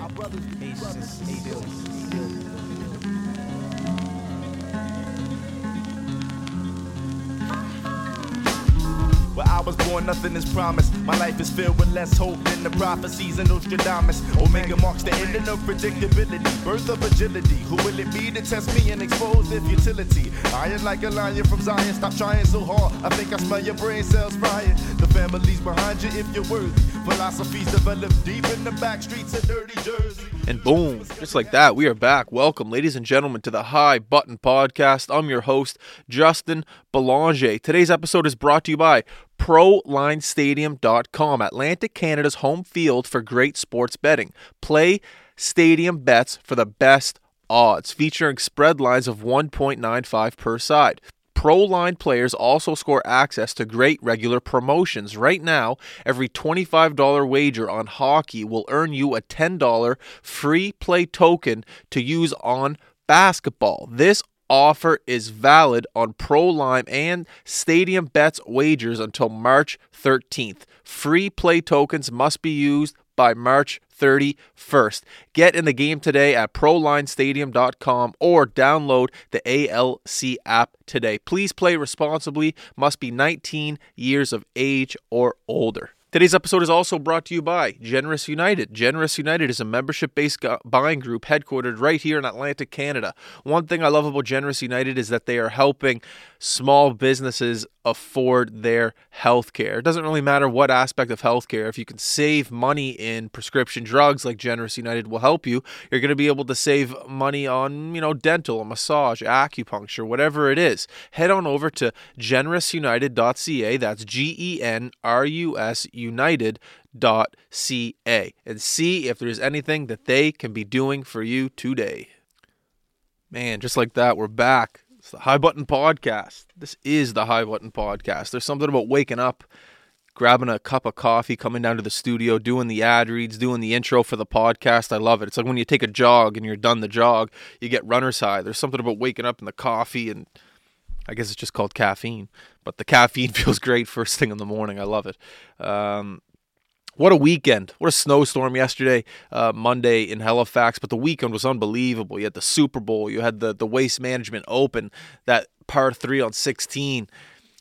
Our brothers, brothers. Where I was born, nothing is promised. My life is filled with less hope than the prophecies of Nostradamus. Omega marks the ending of predictability, birth of agility. Who will it be to test me and expose their futility? Iron like a lion from Zion, stop trying so hard. I think I smell your brain cells frying. The family's behind you if you're worthy. Philosophies developed deep in the back streets of dirty Jersey. And boom, just like that, we are back. Welcome, ladies and gentlemen, to the High Button Podcast. I'm your host, Justin Belanger. Today's episode is brought to you by ProLineStadium.com, Atlantic Canada's home field for great sports betting. Play stadium bets for the best odds, featuring spread lines of 1.95 per side. ProLine players also score access to great regular promotions. Right now, every $25 wager on hockey will earn you a $10 free play token to use on basketball. This offer is valid on Pro ProLine and Stadium Bets wagers until March 13th. Free play tokens must be used by March 31st. Get in the game today at prolinestadium.com or download the ALC app today. Please play responsibly, must be 19 years of age or older. Today's episode is also brought to you by Generous United. Generous United is a membership based buying group headquartered right here in Atlantic, Canada. One thing I love about Generous United is that they are helping small businesses afford their health care. It doesn't really matter what aspect of healthcare. If you can save money in prescription drugs like Generous United will help you, you're going to be able to save money on, you know, dental, a massage, acupuncture, whatever it is. Head on over to generousunited.ca. That's G E N R U S united.ca and see if there's anything that they can be doing for you today. Man, just like that, we're back. It's the High Button Podcast. This is the High Button Podcast. There's something about waking up, grabbing a cup of coffee, coming down to the studio, doing the ad reads, doing the intro for the podcast. I love it. It's like when you take a jog and you're done the jog, you get runner's high. There's something about waking up and the coffee and I guess it's just called caffeine, but the caffeine feels great first thing in the morning. I love it. Um, what a weekend. What a snowstorm yesterday, uh, Monday in Halifax, but the weekend was unbelievable. You had the Super Bowl, you had the, the Waste Management Open, that par three on 16,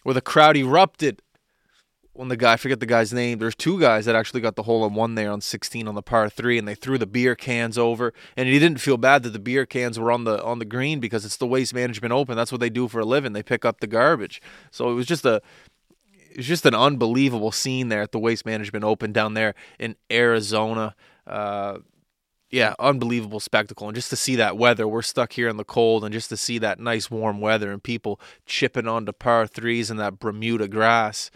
where the crowd erupted when the guy, I forget the guy's name, there's two guys that actually got the hole in one there on 16 on the par three, and they threw the beer cans over. And he didn't feel bad that the beer cans were on the on the green because it's the Waste Management Open. That's what they do for a living. They pick up the garbage. So it was just a it was just an unbelievable scene there at the Waste Management Open down there in Arizona. Uh, yeah, unbelievable spectacle. And just to see that weather, we're stuck here in the cold, and just to see that nice warm weather and people chipping onto par threes and that Bermuda grass.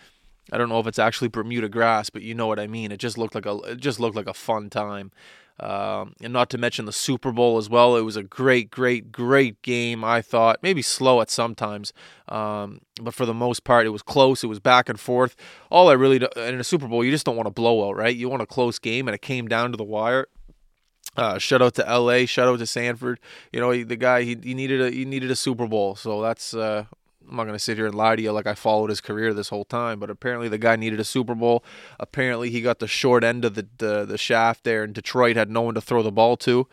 I don't know if it's actually Bermuda grass, but you know what I mean. It just looked like a it just looked like a fun time. Um, and not to mention the Super Bowl as well. It was a great, great, great game. I thought maybe slow at sometimes, um, but for the most part, it was close. It was back and forth. All I really in a Super Bowl, you just don't want a blowout, right? You want a close game, and it came down to the wire. Uh, shout out to L.A. Shout out to Stafford. You know the guy he, he needed a he needed a Super Bowl, so that's uh, I'm not going to sit here and lie to you like I followed his career this whole time, but apparently the guy needed a Super Bowl. Apparently he got the short end of the, the, the shaft there, and Detroit had no one to throw the ball to.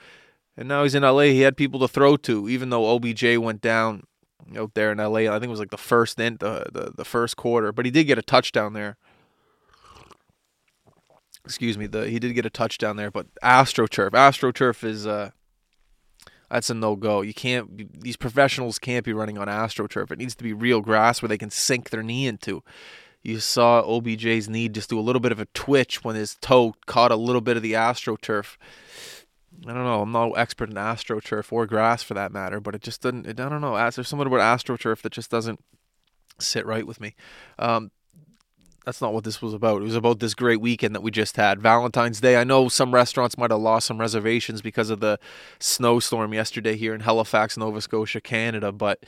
And now he's in LA. He had people to throw to, even though OBJ went down out there in LA. I think it was like the first in, the, the the first quarter, but he did get a touchdown there. Excuse me, the he did get a touchdown there, but AstroTurf, AstroTurf is uh that's a no go. You can't. These professionals can't be running on AstroTurf. It needs to be real grass where they can sink their knee into. You saw OBJ's knee just do a little bit of a twitch when his toe caught a little bit of the AstroTurf. I don't know. I'm not an expert in AstroTurf or grass for that matter, but it just doesn't. It, I don't know. There's something about AstroTurf that just doesn't sit right with me. Um, that's not what this was about. It was about this great weekend that we just had. Valentine's Day. I know some restaurants might have lost some reservations because of the snowstorm yesterday here in Halifax, Nova Scotia, Canada, but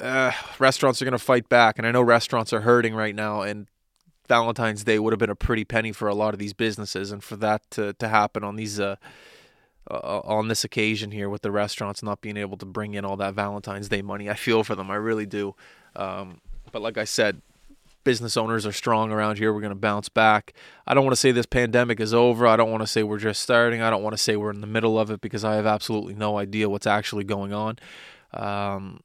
uh, restaurants are going to fight back. And I know restaurants are hurting right now, and Valentine's Day would have been a pretty penny for a lot of these businesses. And for that to, to happen on these. Uh, uh, on this occasion here with the restaurants not being able to bring in all that Valentine's Day money. I feel for them. I really do. Um, but like I said, business owners are strong around here. We're going to bounce back. I don't want to say this pandemic is over. I don't want to say we're just starting. I don't want to say we're in the middle of it because I have absolutely no idea what's actually going on. Um,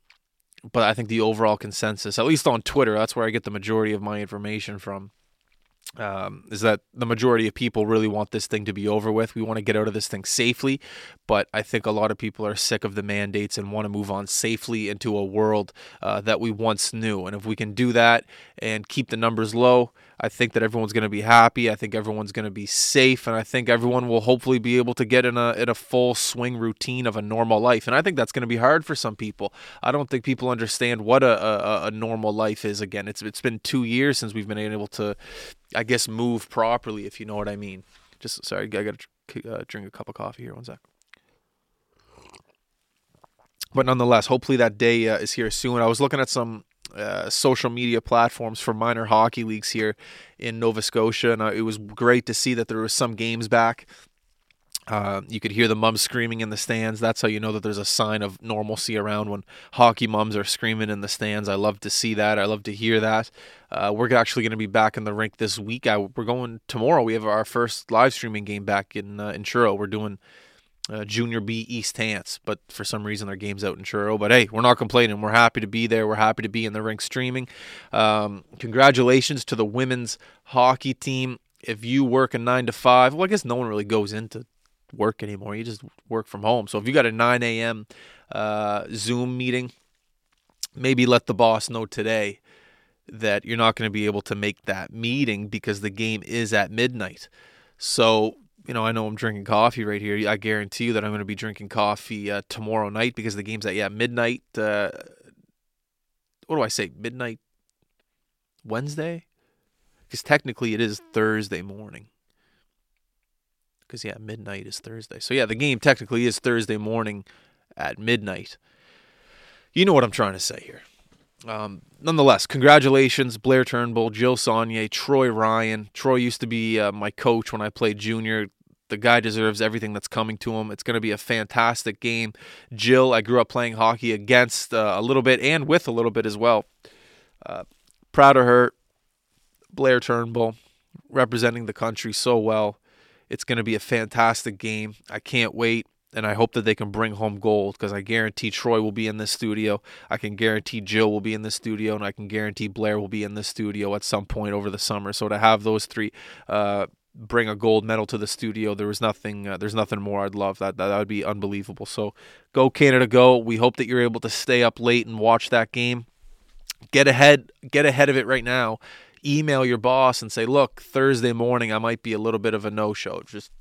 but I think the overall consensus, at least on Twitter, that's where I get the majority of my information from um, is that the majority of people really want this thing to be over with. We want to get out of this thing safely, but I think a lot of people are sick of the mandates and want to move on safely into a world uh, that we once knew. And if we can do that and keep the numbers low, I think that everyone's going to be happy. I think everyone's going to be safe, and I think everyone will hopefully be able to get in a in a full swing routine of a normal life. And I think that's going to be hard for some people. I don't think people understand what a, a, a normal life is. Again, it's it's been two years since we've been able to, I guess, move properly, if you know what I mean. Just sorry, I got to uh, drink a cup of coffee here. One sec. But nonetheless, hopefully that day uh, is here soon. I was looking at some uh, social media platforms for minor hockey leagues here in Nova Scotia, and uh, it was great to see that there were some games back. Uh, you could hear the mums screaming in the stands. That's how you know that there's a sign of normalcy around when hockey mums are screaming in the stands. I love to see that. I love to hear that. Uh, we're actually going to be back in the rink this week. I, we're going tomorrow. We have our first live streaming game back in uh, in Truro. We're doing uh, Junior B East Hants, but for some reason their game's out in Truro. But hey, we're not complaining. We're happy to be there. We're happy to be in the rink streaming. Um, congratulations to the women's hockey team. If you work a nine to five, well, I guess no one really goes into work anymore. You just work from home. So if you got a 9 a.m. Uh, Zoom meeting, maybe let the boss know today that you're not going to be able to make that meeting because the game is at midnight. So you know, I know I'm drinking coffee right here. I guarantee you that I'm going to be drinking coffee uh, tomorrow night because the game's at yeah midnight. Uh, what do I say? Midnight Wednesday? Because technically it is Thursday morning. Because yeah, midnight is Thursday. So yeah, the game technically is Thursday morning at midnight. You know what I'm trying to say here. Um, nonetheless, congratulations, Blair Turnbull, Jill Saulnier, Troy Ryan. Troy used to be uh, my coach when I played junior. The guy deserves everything that's coming to him. It's going to be a fantastic game. Jill, I grew up playing hockey against uh, a little bit and with a little bit as well. Uh, proud of her. Blair Turnbull representing the country so well. It's going to be a fantastic game. I can't wait and I hope that they can bring home gold because I guarantee Troy will be in this studio. I can guarantee Jill will be in the studio, and I can guarantee Blair will be in the studio at some point over the summer. So to have those three uh, bring a gold medal to the studio, there was nothing. Uh, there's nothing more I'd love. That, that that would be unbelievable. So go Canada, go! We hope that you're able to stay up late and watch that game. Get ahead. Get ahead of it right now. Email your boss and say, "Look, Thursday morning I might be a little bit of a no-show. Just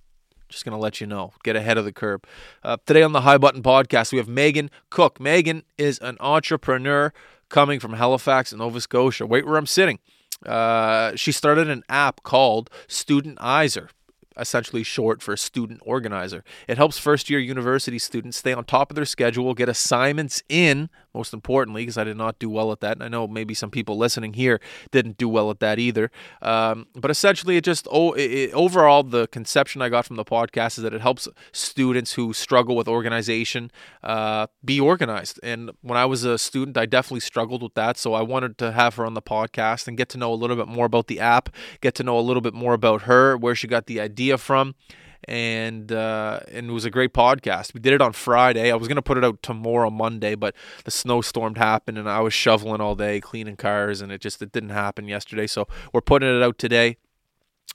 just going to let you know. Get ahead of the curve. Uh, today on the High Button Podcast, we have Megan Cook. Megan is an entrepreneur coming from Halifax, Nova Scotia. Wait where I'm sitting. Uh, she started an app called Studentizer essentially short for student organizer. It helps first year university students stay on top of their schedule, get assignments in, most importantly, because I did not do well at that. And I know maybe some people listening here didn't do well at that either. Um, but essentially, it just, oh, it, overall, the conception I got from the podcast is that it helps students who struggle with organization uh, be organized. And when I was a student, I definitely struggled with that. So I wanted to have her on the podcast and get to know a little bit more about the app, get to know a little bit more about her, where she got the idea from and uh, and it was a great podcast. We did it on Friday. I was gonna put it out tomorrow, Monday, but the snowstorm happened, and I was shoveling all day, cleaning cars, and it just it didn't happen yesterday. So we're putting it out today.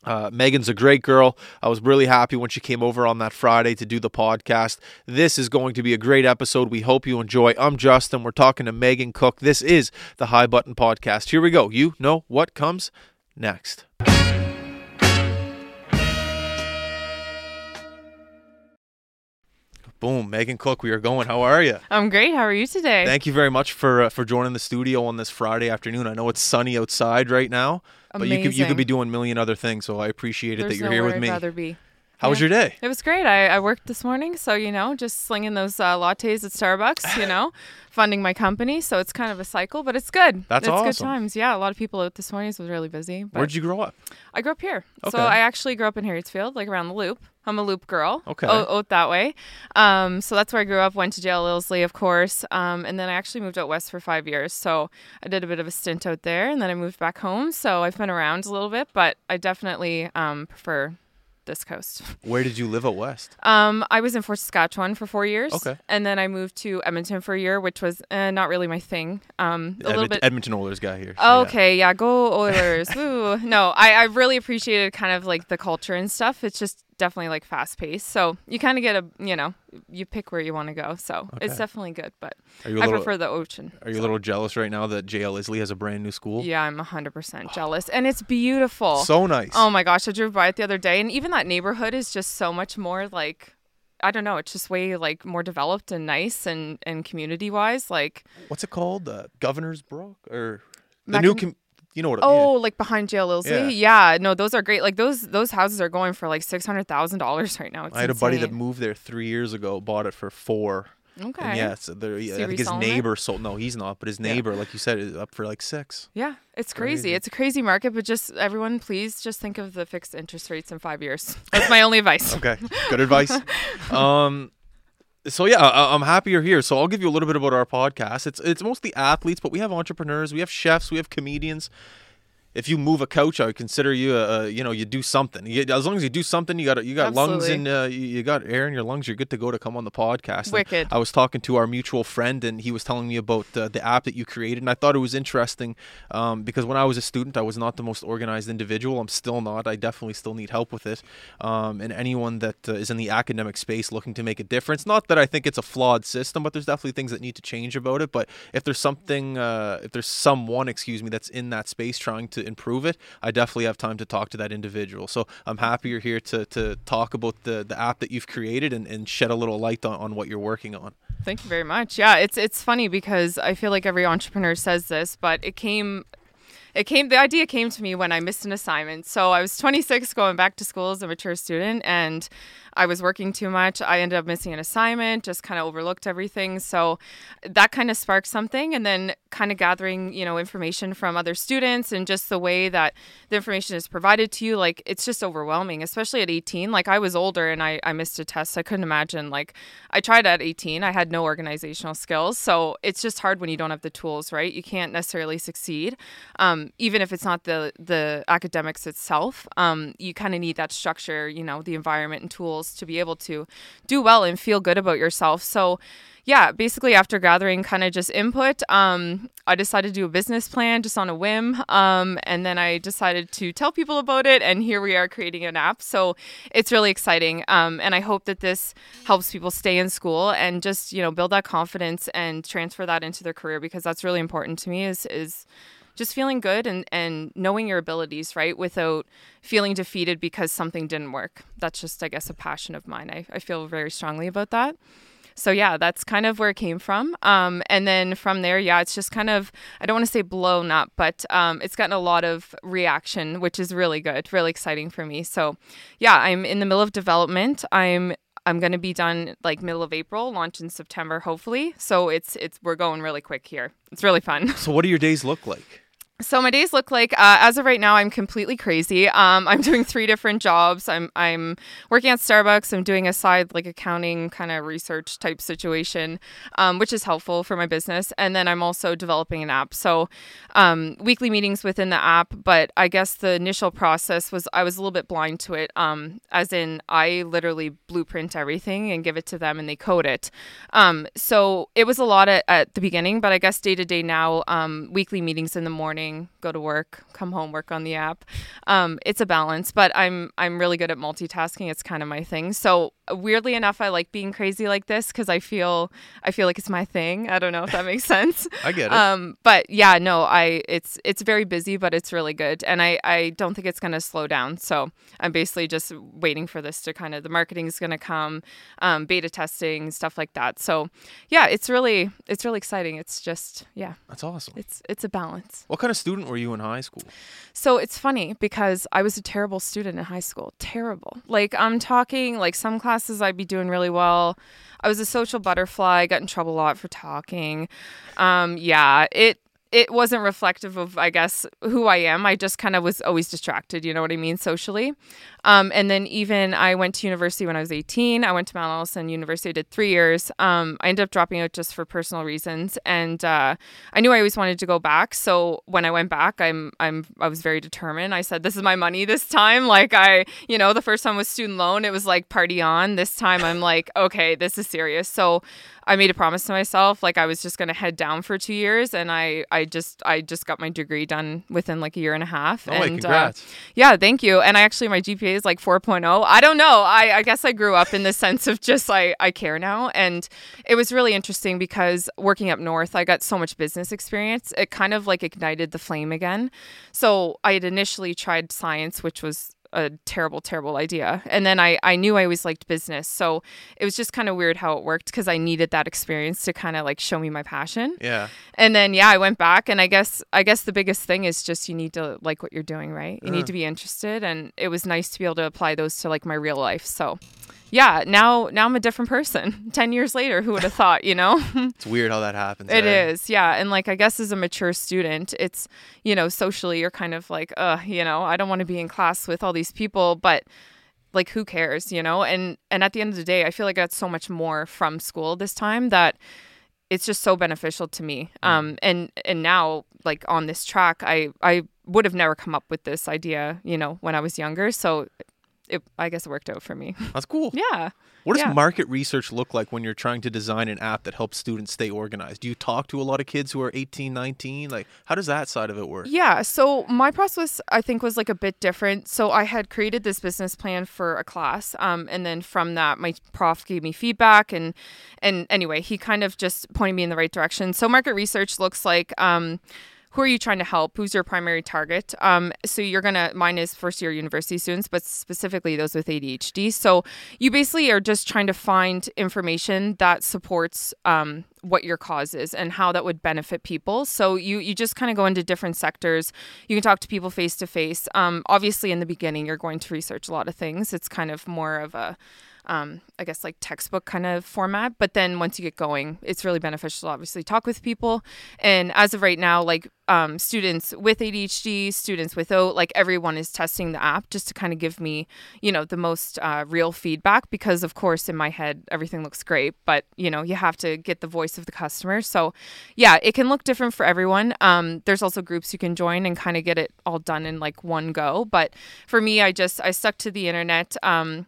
Uh, Megan's a great girl. I was really happy when she came over on that Friday to do the podcast. This is going to be a great episode. We hope you enjoy. I'm Justin. We're talking to Megan Cook. This is the High Button Podcast. Here we go. You know what comes next. Boom, Megan Cook, we are going. How are you? I'm great. How are you today? Thank you very much for uh, for joining the studio on this Friday afternoon. I know it's sunny outside right now, but you could you could be doing a million other things. So I appreciate it There's that you're here with I'd me. rather be. How was your day? It was great. I, I worked this morning, so you know, just slinging those uh, lattes at Starbucks. You know, funding my company. So it's kind of a cycle, but it's good. That's it's good times. Yeah, a lot of people out this morning. So it was really busy. Where'd you grow up? I grew up here. Okay. So I actually grew up in Harrietsfield, like around the loop. I'm a loop girl. Okay. Out, out that way. Um, so that's where I grew up. Went to J.L. Ilsley, of course. Um, and then I actually moved out west for five years. So I did a bit of a stint out there, and then I moved back home. So I've been around a little bit, but I definitely um, prefer this coast. Where did you live out west? Um, I was in Fort Saskatchewan for four years. Okay. And then I moved to Edmonton for a year, which was uh, not really my thing. Um, a little bit. Edmonton Oilers guy here. so Oh, yeah. okay, yeah, go Oilers. Woo. No, I, I really appreciated kind of like the culture and stuff. It's just definitely like fast paced. So you kind of get a, you know, you pick where you want to go. So it's definitely good, but Are you a I little? prefer the ocean. Are you a little jealous right now that JL Ilsley has a brand new school? Yeah, I'm 100% jealous. And it's beautiful. So nice. Oh my gosh, I drove by it the other day, and even that neighborhood is just so much more like. I don't know. It's just way like more developed and nice and and community wise. Like What's it called? Uh, Governor's Brook or the Mac new? Com- you know what? oh, like behind J.L. Ilsley. Yeah. Yeah. no, those are great. Like those those houses are going for like six hundred thousand dollars right now. It's I had a buddy that moved there three years ago, bought it for four. Okay. And yeah, so he I think his reselling it? neighbor sold. No, he's not. But his Yeah. neighbor, like you said, is up for like six. Yeah, it's crazy. Crazy. It's a crazy market, but just everyone, please just think of the fixed interest rates in five years. That's my only advice. Okay, good advice. Um, so yeah, I, I'm happy you're here. So I'll give you a little bit about our podcast. It's it's mostly athletes, but we have entrepreneurs, we have chefs, we have comedians. If you move a couch, I would consider you a, a you know you do something. You, as long as you do something, you got you got lungs and uh, you, you got air in your lungs. You're good to go to come on the podcast. And I was talking to our mutual friend, and he was telling me about uh, the app that you created, and I thought it was interesting um, because when I was a student, I was not the most organized individual. I'm still not. I definitely still need help with it. Um, and anyone that uh, is in the academic space looking to make a difference, not that I think it's a flawed system, but there's definitely things that need to change about it. But if there's something, uh, if there's someone, excuse me, that's in that space trying to improve it, I definitely have time to talk to that individual. So I'm happy you're here to to talk about the the app that you've created and, and shed a little light on, on what you're working on. Thank you very much. Yeah, it's it's funny because I feel like every entrepreneur says this, but it came it came the idea came to me when I missed an assignment. So I was 26 going back to school as a mature student and I was working too much. I ended up missing an assignment, just kind of overlooked everything. So that kind of sparked something and then kind of gathering, you know, information from other students and just the way that the information is provided to you, like it's just overwhelming, especially at 18. Like I was older and I, I missed a test. I couldn't imagine. Like I tried at 18. I had no organizational skills. So it's just hard when you don't have the tools, right? You can't necessarily succeed. Um, even if it's not the the academics itself, um, you kind of need that structure, you know, the environment and tools to be able to do well and feel good about yourself. So yeah, basically after gathering kind of just input, um, I decided to do a business plan just on a whim. Um, and then I decided to tell people about it. And here we are creating an app. So it's really exciting. Um, and I hope that this helps people stay in school and just, you know, build that confidence and transfer that into their career because that's really important to me is, is just feeling good and, and knowing your abilities, right? Without feeling defeated because something didn't work. That's just, I guess, a passion of mine. I, I feel very strongly about that so yeah that's kind of where it came from um, and then from there yeah it's just kind of i don't want to say blown up but um, it's gotten a lot of reaction which is really good really exciting for me so yeah i'm in the middle of development i'm i'm going to be done like middle of april launch in september hopefully so it's it's we're going really quick here it's really fun So what do your days look like? So my days look like uh, as of right now i'm completely crazy. Um, i'm doing three different jobs. I'm i'm working at starbucks. I'm doing a side like accounting kind of research type situation um, which is helpful for my business. And then i'm also developing an app. So um, weekly meetings within the app. But i guess the initial process was i was a little bit blind to it. Um, as in i literally blueprint everything and give it to them and they code it. Um, so it was a lot at, at the beginning. But i guess day to day now um, weekly meetings in the morning go to work come home work on the app um, it's a balance but i'm i'm really good at multitasking it's kind of my thing so weirdly enough i like being crazy like this because i feel i feel like it's my thing i don't know if that makes sense I get it. um, but yeah, no, I it's it's very busy, but it's really good, and I I don't think it's gonna slow down. So I'm basically just waiting for this to kind of the marketing is gonna come, um, beta testing stuff like that. So yeah, it's really it's really exciting. It's just yeah, That's awesome. it's it's a balance. What kind of of student were you in high school? So it's funny because I was a terrible student in high school. Terrible. Like I'm talking like some classes I'd be doing really well. I was a social butterfly, got in trouble a lot for talking. Um, yeah, it it wasn't reflective of I guess who I am. I just kind of was always distracted, you know what I mean, socially. Um, and then even I went to university when I was 18. I went to Mount Allison University. I did three years. Um, I ended up dropping out just for personal reasons, and uh, I knew I always wanted to go back. So when I went back, I'm I'm I was very determined. I said, "This is my money this time." Like I, you know, the first time was student loan. It was like party on. This time, I'm like, okay, this is serious. So I made a promise to myself, like I was just gonna head down for two years, and I I just I just got my degree done within like a year and a half. Oh, and congrats. Uh, yeah, thank you. And I actually my GPA is like 4.0. I don't know. I, I guess I grew up in the sense of just I, I care now. And it was really interesting because working up north, I got so much business experience. It kind of like ignited the flame again. So I had initially tried science, which was a terrible, terrible idea. And then I, I knew I always liked business. So it was just kind of weird how it worked because I needed that experience to kind of like show me my passion. Yeah. And then yeah, I went back and I guess I guess the biggest thing is just you need to like what you're doing, right? You Uh. need to be interested and it was nice to be able to apply those to like my real life. So yeah, now now I'm a different person. 10 years later, who would have thought, you know? It's weird how that happens. It eh? is, yeah. And like, I guess as a mature student, it's, you know, socially, you're kind of like, uh, you know, I don't want to be in class with all these people, but like, who cares, you know? And, and at the end of the day, I feel like I got so much more from school this time that it's just so beneficial to me. Um, and, and now like on this track, I, I would have never come up with this idea, you know, when I was younger. So it, I guess it worked out for me. That's cool. yeah. What does Yeah. market research look like when you're trying to design an app that helps students stay organized? Do you talk to a lot of kids who are 18, 19? Like, how does that side of it work? Yeah. So my process, I think, was like a bit different. So I had created this business plan for a class, um, and then from that, my prof gave me feedback, and and anyway, he kind of just pointed me in the right direction. So market research looks like. Um, who are you trying to help? Who's your primary target? Um, so you're gonna mine is first year university students, but specifically those with ADHD. So you basically are just trying to find information that supports um, what your cause is and how that would benefit people. So you you just kind of go into different sectors. You can talk to people face to face. Um, Obviously, in the beginning, you're going to research a lot of things. It's kind of more of a um, I guess like textbook kind of format. But then once you get going, it's really beneficial obviously talk with people. And as of right now, like um, students with ADHD, students without, like everyone is testing the app just to kind of give me, you know, the most uh, real feedback because, of course, in my head, everything looks great, but, you know, you have to get the voice of the customer. So, yeah, it can look different for everyone. Um, there's also groups you can join and kind of get it all done in like one go. But for me, I just, I stuck to the internet. Um,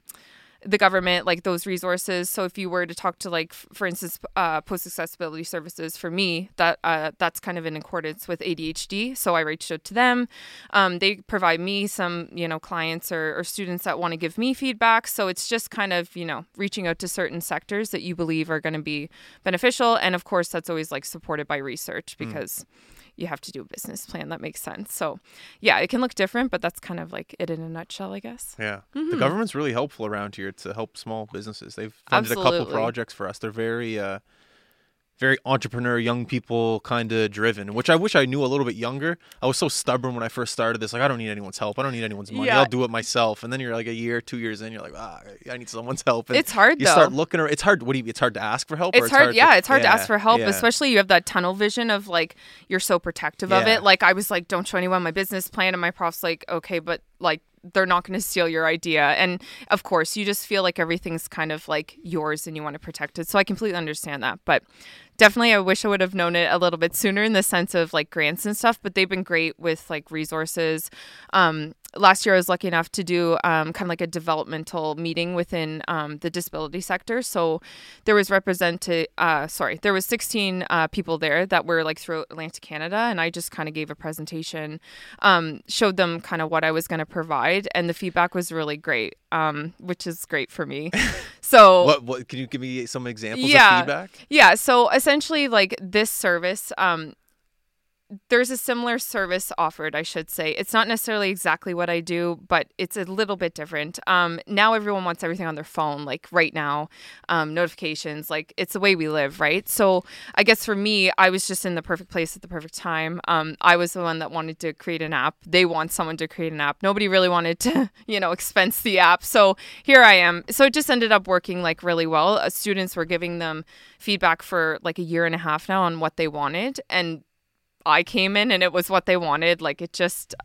the government like those resources. So if you were to talk to like for instance uh, post accessibility services for me that uh, that's kind of in accordance with adhd so i reached out to them. Um, they provide me some you know clients or, or students that want to give me feedback. So it's just kind of you know reaching out to certain sectors that you believe are going to be beneficial. And of course that's always like supported by research because you have to do a business plan that makes sense so yeah it can look different but that's kind of like it in a nutshell i guess Yeah. Mm-hmm. The government's really helpful around here to help small businesses. They've funded a couple projects for us. They're very uh very entrepreneur, young people kind of driven, which I wish I knew a little bit younger. I was so stubborn when I first started this. Like, I don't need anyone's help. I don't need anyone's money. Yeah. I'll do it myself. And then you're like a year, two years in, you're like, ah, I need someone's help. And It's hard, You start looking, or it's hard. What do you? It's hard to ask for help. or it's hard, yeah to- it's hard to ask for help yeah. especially you have that tunnel vision of like you're so protective of it like i was like don't show anyone my business plan and my prof's like okay but like they're not going to steal your idea. And of course you just feel like everything's kind of like yours and you want to protect it. So i completely understand that. But definitely i wish i would have known it a little bit sooner in the sense of like grants and stuff but they've been great with like resources. Um last year i was lucky enough to do um, kind of like a developmental meeting within um, the disability sector so there was represented uh, sorry there was 16 uh, people there that were like throughout atlantic canada and i just kind of gave a presentation um, showed them kind of what i was going to provide and the feedback was really great um, which is great for me so What? What? Can you give me some examples Yeah. of feedback? yeah, so essentially like this service um there's a similar service offered, I should say. It's not necessarily exactly what I do, but it's a little bit different. Um, now everyone wants everything on their phone, like right now, um, notifications, like it's the way we live, right? So I guess for me, I was just in the perfect place at the perfect time. Um, I was the one that wanted to create an app. They want someone to create an app. Nobody really wanted to, you know, expense the app. So here I am. So it just ended up working like really well. Uh, students were giving them feedback for like a year and a half now on what they wanted. And I came in and it was what they wanted. Like it just,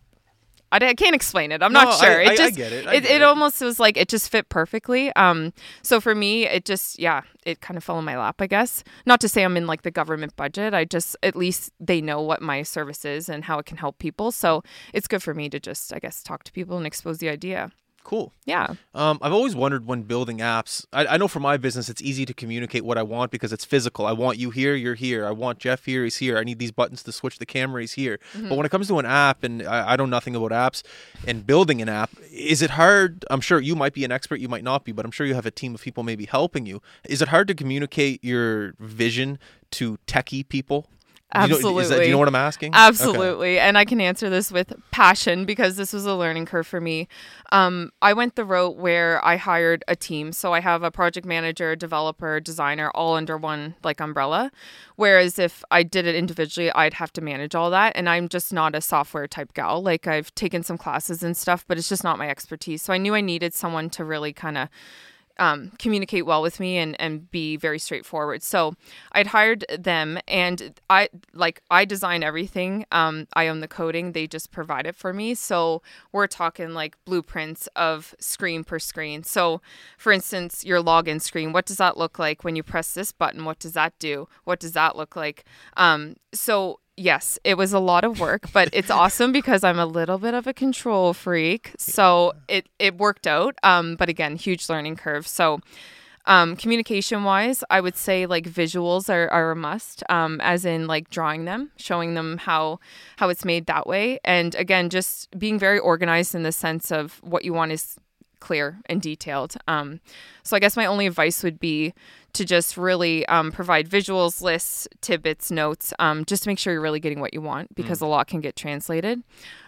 I, I can't explain it. I'm No, not sure. I- it I- I just, get it. It, it it. almost was like it just fit perfectly. Um, so for me, it just, yeah, it kind of fell in my lap, I guess. Not to say I'm in like the government budget. I just, at least they know what my service is and how it can help people. So it's good for me to just, I guess, talk to people and expose the idea. Cool. Yeah. Um, I've always wondered when building apps. I, I know for my business, it's easy to communicate what I want because it's physical. I want you here, you're here. I want Jeff here, he's here. I need these buttons to switch the camera, he's here. But when it comes to an app, and I, I know nothing about apps and building an app, is it hard? I'm sure you might be an expert, you might not be, but I'm sure you have a team of people maybe helping you. Is it hard to communicate your vision to techie people? Do you know- that- do Absolutely. you know what I'm asking? Okay. Absolutely. And I can answer this with passion because this was a learning curve for me. Um, I went the route where I hired a team. So I have a project manager, developer, designer all under one like umbrella. Whereas if I did it individually, I'd have to manage all that. And I'm just not a software type gal. Like I've taken some classes and stuff, but it's just not my expertise. So I knew I needed someone to really kind of um, communicate well with me and, and be very straightforward. So I'd hired them and I like I design everything. Um, I own the coding. They just provide it for me. So we're talking like blueprints of screen per screen. So for instance, your login screen, what does that look like when you press this button? What does that do? What does that look like? Um, so yes, it was a lot of work, but it's awesome because I'm a little bit of a control freak. So it it worked out. Um, but again, huge learning curve. So um, communication wise, I would say like visuals are, are a must, um, as in like drawing them, showing them how how it's made that way, and again, just being very organized in the sense of what you want is clear and detailed. Um, so I guess my only advice would be to just really um, provide visuals, lists, tidbits, notes, um, just to make sure you're really getting what you want because a lot can get translated.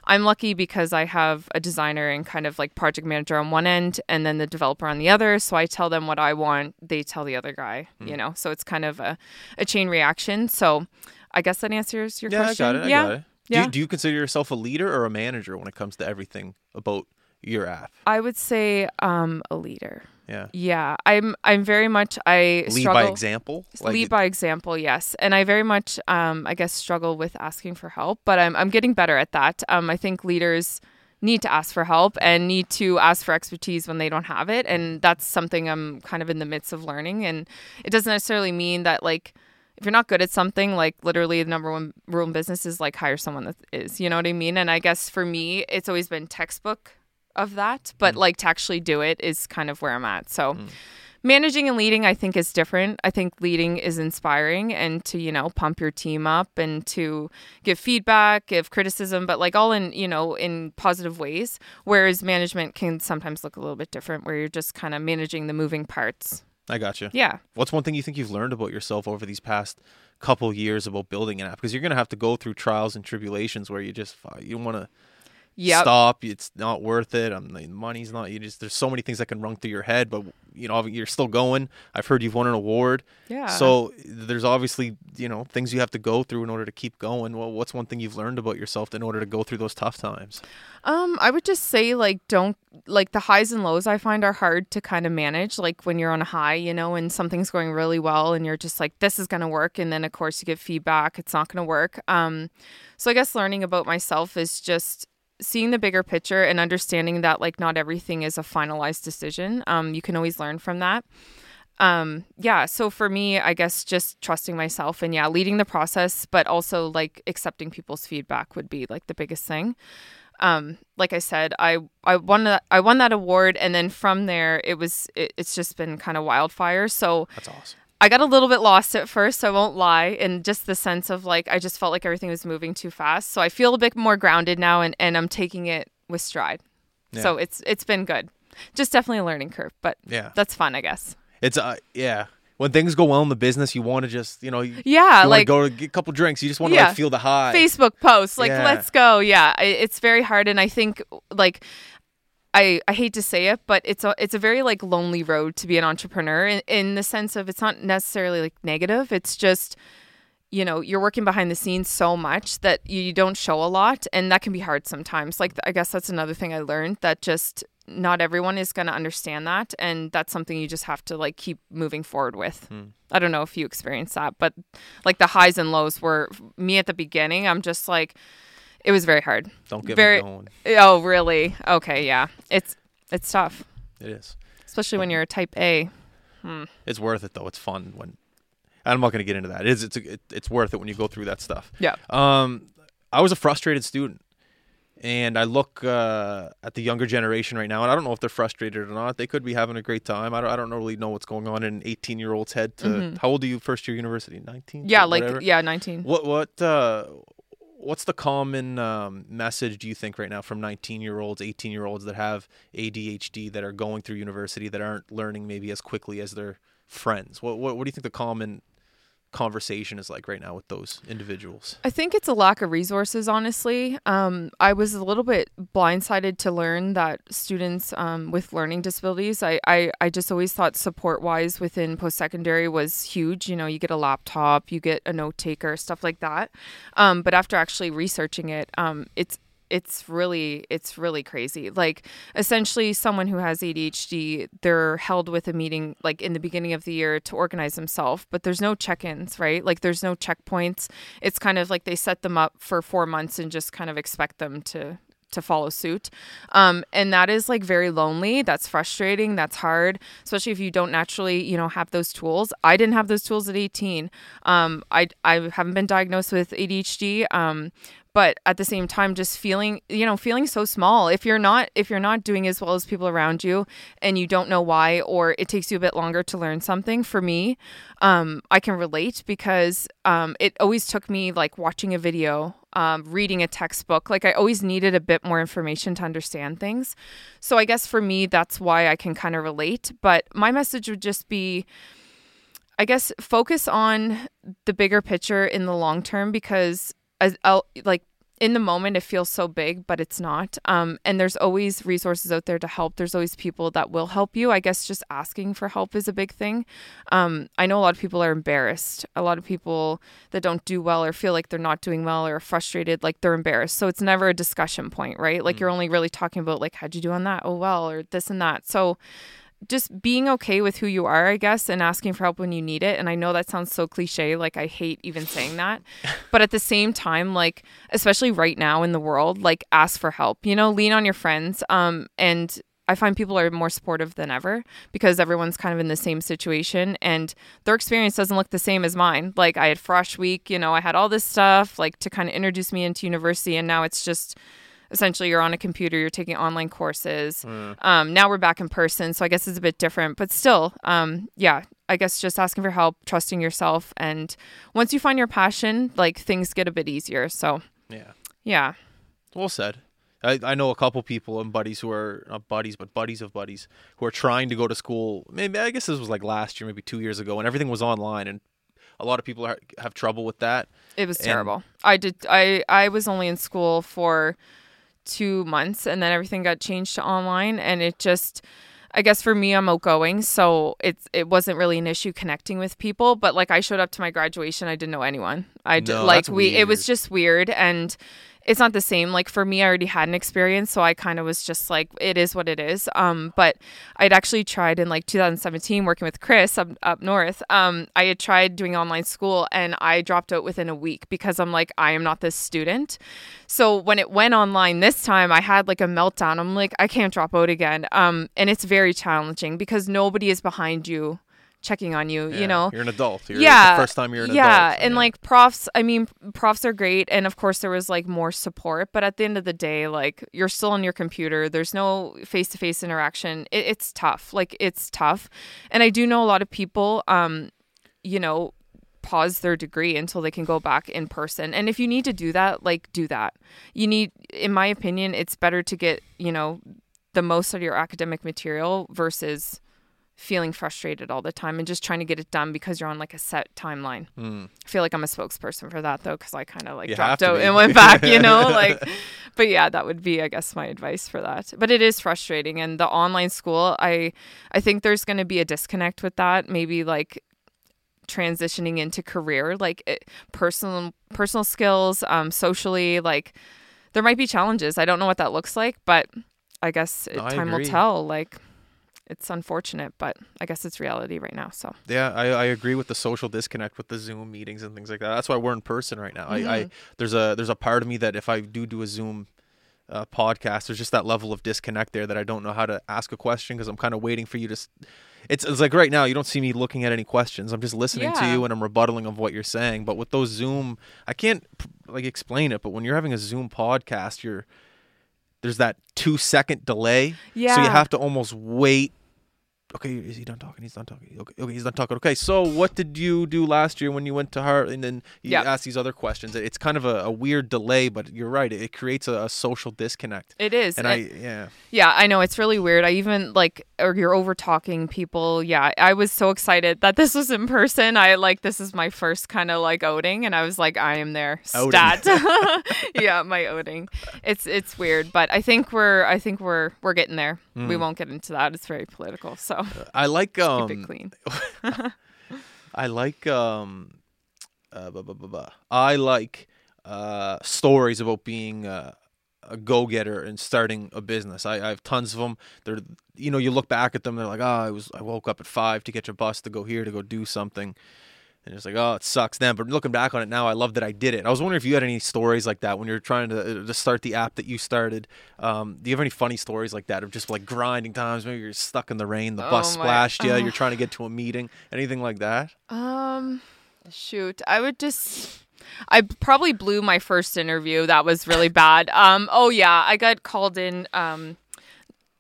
I'm lucky because I have a designer and kind of like project manager on one end and then the developer on the other. So I tell them what I want, they tell the other guy, you know, so it's kind of a, a chain reaction. So I guess that answers your Yeah, question. I got it. I yeah. got it. Do, Yeah. you, do you consider yourself a leader or a manager when it comes to everything about your app? I would say um, a leader. Yeah. Yeah, I'm. I'm very much. I Lead struggle. by example. lead by example, yes, and I very much, um, I guess, struggle with asking for help, but I'm I'm getting better at that. Um, I think leaders need to ask for help and need to ask for expertise when they don't have it, and that's something I'm kind of in the midst of learning. And it doesn't necessarily mean that like if you're not good at something, like literally the number one rule in business is like hire someone that is. You know what I mean? And I guess for me, it's always been textbook of that, but mm. like to actually do it is kind of where I'm at. So mm. managing and leading I think is different. I think leading is inspiring and to, you know, pump your team up and to give feedback, give criticism, but like all in, you know, in positive ways. Whereas management can sometimes look a little bit different where you're just kind of managing the moving parts. I got you. Yeah. What's one thing you think you've learned about yourself over these past couple years about building an app? Because you're going to have to go through trials and tribulations where you just you want to Yep. stop. It's not worth it. I'm the money's not. You just there's so many things that can run through your head, but you know you're still going. I've heard you've won an award. Yeah. So there's obviously you know things you have to go through in order to keep going. Well, what's one thing you've learned about yourself in order to go through those tough times? Um, I would just say like don't like the highs and lows I find are hard to kind of manage. Like when you're on a high, you know, and something's going really well and you're just like, this is gonna work, and then of course you get feedback, it's not gonna work. Um, so I guess learning about myself is just seeing the bigger picture and understanding that like not everything is a finalized decision. Um, you can always learn from that. Um, yeah, so for me, I guess just trusting myself and yeah, leading the process, but also like accepting people's feedback would be like the biggest thing um like i said i i won that i won that award and then from there it was it, it's just been kind of wildfire so That's awesome. I got a little bit lost at first so i won't lie in just the sense of like i just felt like everything was moving too fast so i feel a bit more grounded now and and i'm taking it with stride so it's it's been good just definitely a learning curve but Yeah. that's fun i guess It's uh yeah. when things go well in the business, you want to just, you know, Yeah, you like go to get a couple drinks. You just want to Yeah. like feel the high. Facebook posts like Yeah. let's go. Yeah, it's very hard and I think like I, I hate to say it, but it's a it's a very like lonely road to be an entrepreneur in, in the sense of it's not necessarily like negative. It's just you know you're working behind the scenes so much that you don't show a lot, and that can be hard sometimes. Like I guess that's another thing I learned that just not everyone is going to understand that, and that's something you just have to like keep moving forward with. Hmm. I don't know if you experienced that, but like the highs and lows were me at the beginning. I'm just like it was very hard. Don't get very- me going. Oh, really? Okay, yeah. It's it's tough, It is. especially when you're a type A. It's worth it though. It's fun when. I'm not going to get into that. It is. It's. It, it's worth it when you go through that stuff. Yeah. Um, I was a frustrated student, and I look uh, at the younger generation right now, and I don't know if they're frustrated or not. They could be having a great time. I don't. I don't really know what's going on in an 18 year old's head. To how old are you? First year university? 19. Mm-hmm. Yeah, like Whatever? yeah, 19. What what uh what's the common um, message do you think right now from 19 year olds, 18 year olds that have ADHD that are going through university that aren't learning maybe as quickly as their friends? What what, what do you think the common conversation is like right now with those individuals? I think it's a lack of resources, honestly. Um, I was a little bit blindsided to learn that students um, with learning disabilities, I, I, I just always thought support wise within post secondary was huge. You know, you get a laptop, you get a note taker, stuff like that. Um, but after actually researching it, um, it's it's really it's really crazy. Like essentially someone who has adhd they're held with a meeting like in the beginning of the year to organize themselves but there's no check-ins right? Like there's no checkpoints. It's kind of like they set them up for four months and just kind of expect them to to follow suit. Um, and that is like very lonely. That's frustrating. That's hard especially if you don't naturally you know have those tools. I didn't have those tools at 18 um, I, I haven't been diagnosed with adhd um, but at the same time just feeling you know feeling so small. If you're not if you're not doing as well as people around you and you don't know why or it takes you a bit longer to learn something for me um, i can relate because um, it always took me like watching a video um, reading a textbook. Like i always needed a bit more information to understand things. So i guess for me that's why i can kind of relate but my message would just be I guess focus on the bigger picture in the long term because I'll, like in the moment it feels so big but it's not. Um, and there's always resources out there to help. There's always people that will help you. I guess just asking for help is a big thing. Um, i know a lot of people are embarrassed. A lot of people that don't do well or feel like they're not doing well or are frustrated like they're embarrassed. So it's never a discussion point right? Like you're only really talking about like how'd you do on that? Oh well or this and that. So just being okay with who you are, I guess, and asking for help when you need it. And I know that sounds so cliche, like I hate even saying that. but at the same time, like especially right now in the world, like ask for help. You know, lean on your friends. Um, and I find people are more supportive than ever because everyone's kind of in the same situation and their experience doesn't look the same as mine. Like I had Frosh Week, you know, I had all this stuff like to kind of introduce me into university, and now it's just essentially you're on a computer you're taking online courses um, now we're back in person so i guess it's a bit different but still um, yeah i guess just asking for help trusting yourself and once you find your passion like things get a bit easier so Yeah. yeah Well said. I, I know a couple people and buddies who are not buddies, but buddies of buddies who are trying to go to school. Maybe I guess this was like last year, maybe two years ago, and everything was online, and a lot of people are, have trouble with that. it was And- terrible i did i i was only in school for two months and then everything got changed to online and it just I guess for me I'm outgoing so it's it wasn't really an issue connecting with people but like I showed up to my graduation I didn't know anyone. I No, like we it was just weird and it's not the same. Like for me I already had an experience so I kind of was just like it is what it is. Um but I'd actually tried in like 2017 working with Chris up, up north. Um I had tried doing online school and I dropped out within a week because I'm like I am not this student. So when it went online this time I had like a meltdown. I'm like I can't drop out again. Um and it's very challenging because nobody is behind you checking on you Yeah, you know? you're an adult. You're yeah the first time you're an yeah adult. and like profs i mean profs are great and of course there was like more support but at the end of the day like you're still on your computer. There's no face-to-face interaction. It, it's tough. Like it's tough. And i do know a lot of people um you know pause their degree until they can go back in person. And if you need to do that like do that. You need in my opinion it's better to get you know the most out of your academic material versus feeling frustrated all the time and just trying to get it done because you're on like a set timeline. I feel like I'm a spokesperson for that though, because I kind of like You dropped out be. and went back, you know, like. But yeah, that would be, I guess, my advice for that. But it is frustrating, and the online school, I, I think there's going to be a disconnect with that. Maybe like transitioning into career, like it, personal personal skills, um, socially, like there might be challenges. I don't know what that looks like, but I guess it, No, I time will tell. Like it's unfortunate, but I guess it's reality right now. So Yeah, I, I agree with the social disconnect with the Zoom meetings and things like that. That's why we're in person right now. I, I there's a there's a part of me that if I do do a Zoom uh, podcast, there's just that level of disconnect there that I don't know how to ask a question because I'm kind of waiting for you to. It's it's like right now you don't see me looking at any questions. I'm just listening to you and I'm rebuttaling of what you're saying. But with those Zoom, I can't like explain it. But when you're having a Zoom podcast, you're there's that two second delay. So you have to almost wait. Okay, is he done talking? He's done talking. Okay, okay, he's done talking. Okay, so what did you do last year when you went to Hart? And then you Yeah. ask these other questions. It's kind of a, a weird delay, but you're right. It, it creates a, a social disconnect. it is. And I, yeah, Yeah, I know it's really weird. I even like, or you're over talking people. Yeah, I was so excited that this was in person. I like this is my first kind of like outing, and I was like, I am there. Stat. yeah, my outing. It's it's weird, but I think we're I think we're we're getting there. Hmm. We won't get into that. It's very political, so I like keep um, it clean. I like um, uh, blah, blah, blah. I like uh, stories about being uh, a go-getter and starting a business. I, I have tons of them. They're you know you look back at them, they're like, oh, I was I woke up at five to catch a bus to go here to go do something. And it's like, oh, it sucks then. But looking back on it now, I love that I did it. I was wondering if you had any stories like that when you're trying to to start the app that you started. Um, do you have any funny stories like that of just like grinding times? Maybe you're stuck in the rain, the bus Oh my- splashed you, oh. you're trying to get to a meeting, anything like that? Um, shoot, I would just. I probably blew my first interview. That was really bad. Um, oh yeah, I got called in. Um,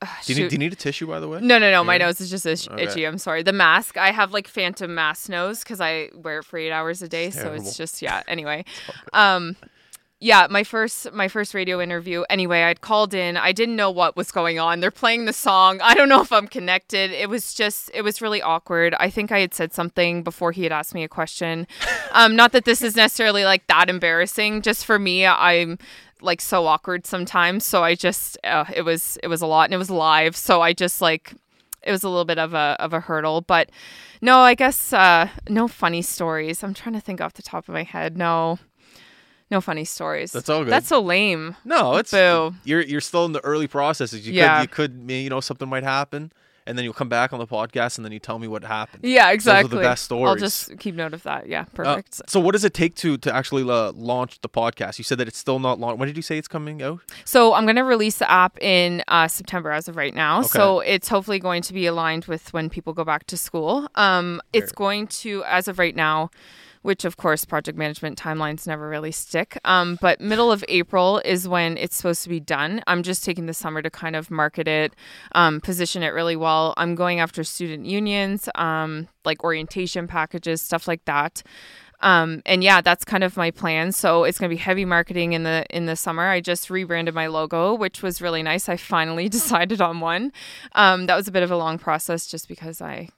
uh, Do you, need, do you need a tissue, by the way? No, no, no. My nose is just itch- Okay. itchy. I'm sorry. The mask. I have like phantom mask nose because I wear it for eight hours a day. So terrible. it's just yeah. Anyway, um, yeah. My first my first radio interview. Anyway, I'd called in. I didn't know what was going on. They're playing the song. I don't know if I'm connected. It was just it was really awkward. I think I had said something before he had asked me a question. Um, not that this is necessarily like that embarrassing. Just for me, I'm like so awkward sometimes. So I just uh, it was it was a lot and it was live. So I just like it was a little bit of a of a hurdle. But no, I guess uh, no funny stories. I'm trying to think off the top of my head. No. No funny stories. That's all good. That's so lame. No, it's Boo. you're you're still in the early processes. You Yeah. could you could you know something might happen, and then you'll come back on the podcast and then you tell me what happened. Yeah, Those are exactly. the best stories. I'll just keep note of that. Yeah, Uh, perfect. so what does it take to to actually uh, launch the podcast? You said that it's still not launched. When did you say it's coming out? So I'm going to release the app in uh, September as of right now. So it's hopefully going to be aligned with when people go back to school. Um, it's going to, as of right now, which of course project management timelines never really stick. Um, but middle of April is when it's supposed to be done. I'm just taking the summer to kind of market it, um, position it really well. I'm going after student unions, um, like orientation packages, stuff like that. Um, and yeah, that's kind of my plan. So it's gonna be heavy marketing in the in the summer. I just rebranded my logo, which was really nice. I finally decided on one. Um, that was a bit of a long process, just because I.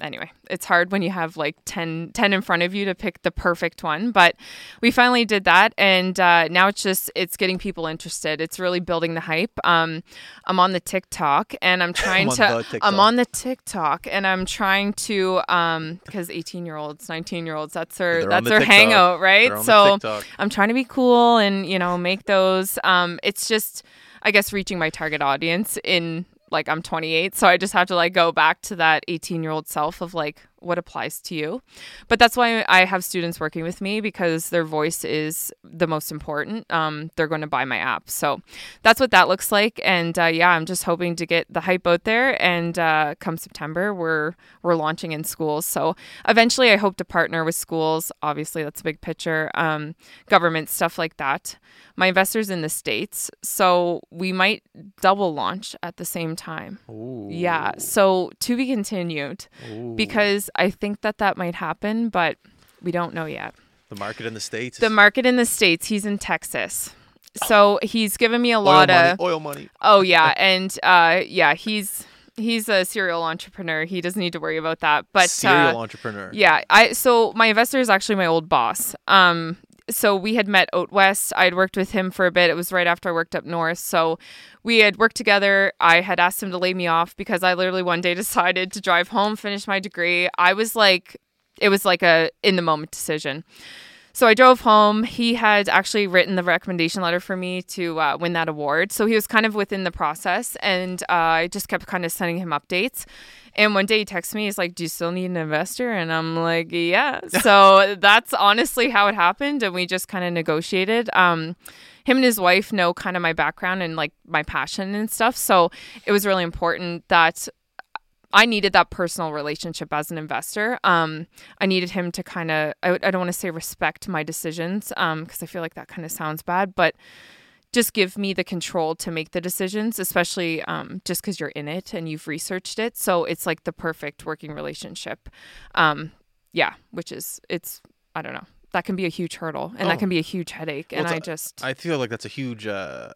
Anyway, it's hard when you have like 10, 10 in front of you to pick the perfect one, but we finally did that, and uh, now it's just it's getting people interested. It's really building the hype. Um, I'm on the TikTok, and I'm trying on to, I'm on the TikTok, and I'm trying to um because 18 year olds, 19 year olds, that's their, They're that's the their TikTok. hangout, right? They're on the so I'm trying to be cool and you know make those. Um, it's just I guess reaching my target audience in like I'm 28, so I just have to like go back to that 18 year old self of like what applies to you. But that's why I have students working with me because their voice is the most important. Um, they're going to buy my app, so that's what that looks like. And uh, yeah, I'm just hoping to get the hype out there. And uh, come September, we're we're launching in schools. So eventually, I hope to partner with schools. Obviously, that's a big picture. Um, government stuff like that. My investors in the states, so we might double launch at the same time. Yeah, so to be continued because I think that that might happen, but we don't know yet. The market in the states. The market in the states, he's in Texas. So he's given me a oil lot money, of oil money. Oh yeah, and uh, yeah, he's he's a serial entrepreneur. He doesn't need to worry about that. But Serial uh, entrepreneur. yeah, I so my investor is actually my old boss. Um, so we had met out west. I had worked with him for a bit. It was right after I worked up north. So we had worked together. I had asked him to lay me off because I literally one day decided to drive home, finish my degree. I was like, it was like a in the moment decision. So I drove home. He had actually written the recommendation letter for me to uh, win that award. So he was kind of within the process, and uh, I just kept kind of sending him updates. And one day he texts me, he's like, Do you still need an investor? And I'm like, Yeah. so that's honestly how it happened. And we just kind of negotiated. Um, him and his wife know kind of my background and like my passion and stuff. So it was really important that I needed that personal relationship as an investor. Um, I needed him to kind of, I, I don't want to say respect my decisions because I feel like that kind of sounds bad, but just give me the control to make the decisions, especially um, just because you're in it and you've researched it. So it's like the perfect working relationship. Um, yeah, which is, it's, I don't know. That can be a huge hurdle and Oh. that can be a huge headache. Well, and I just, I feel like that's a huge uh,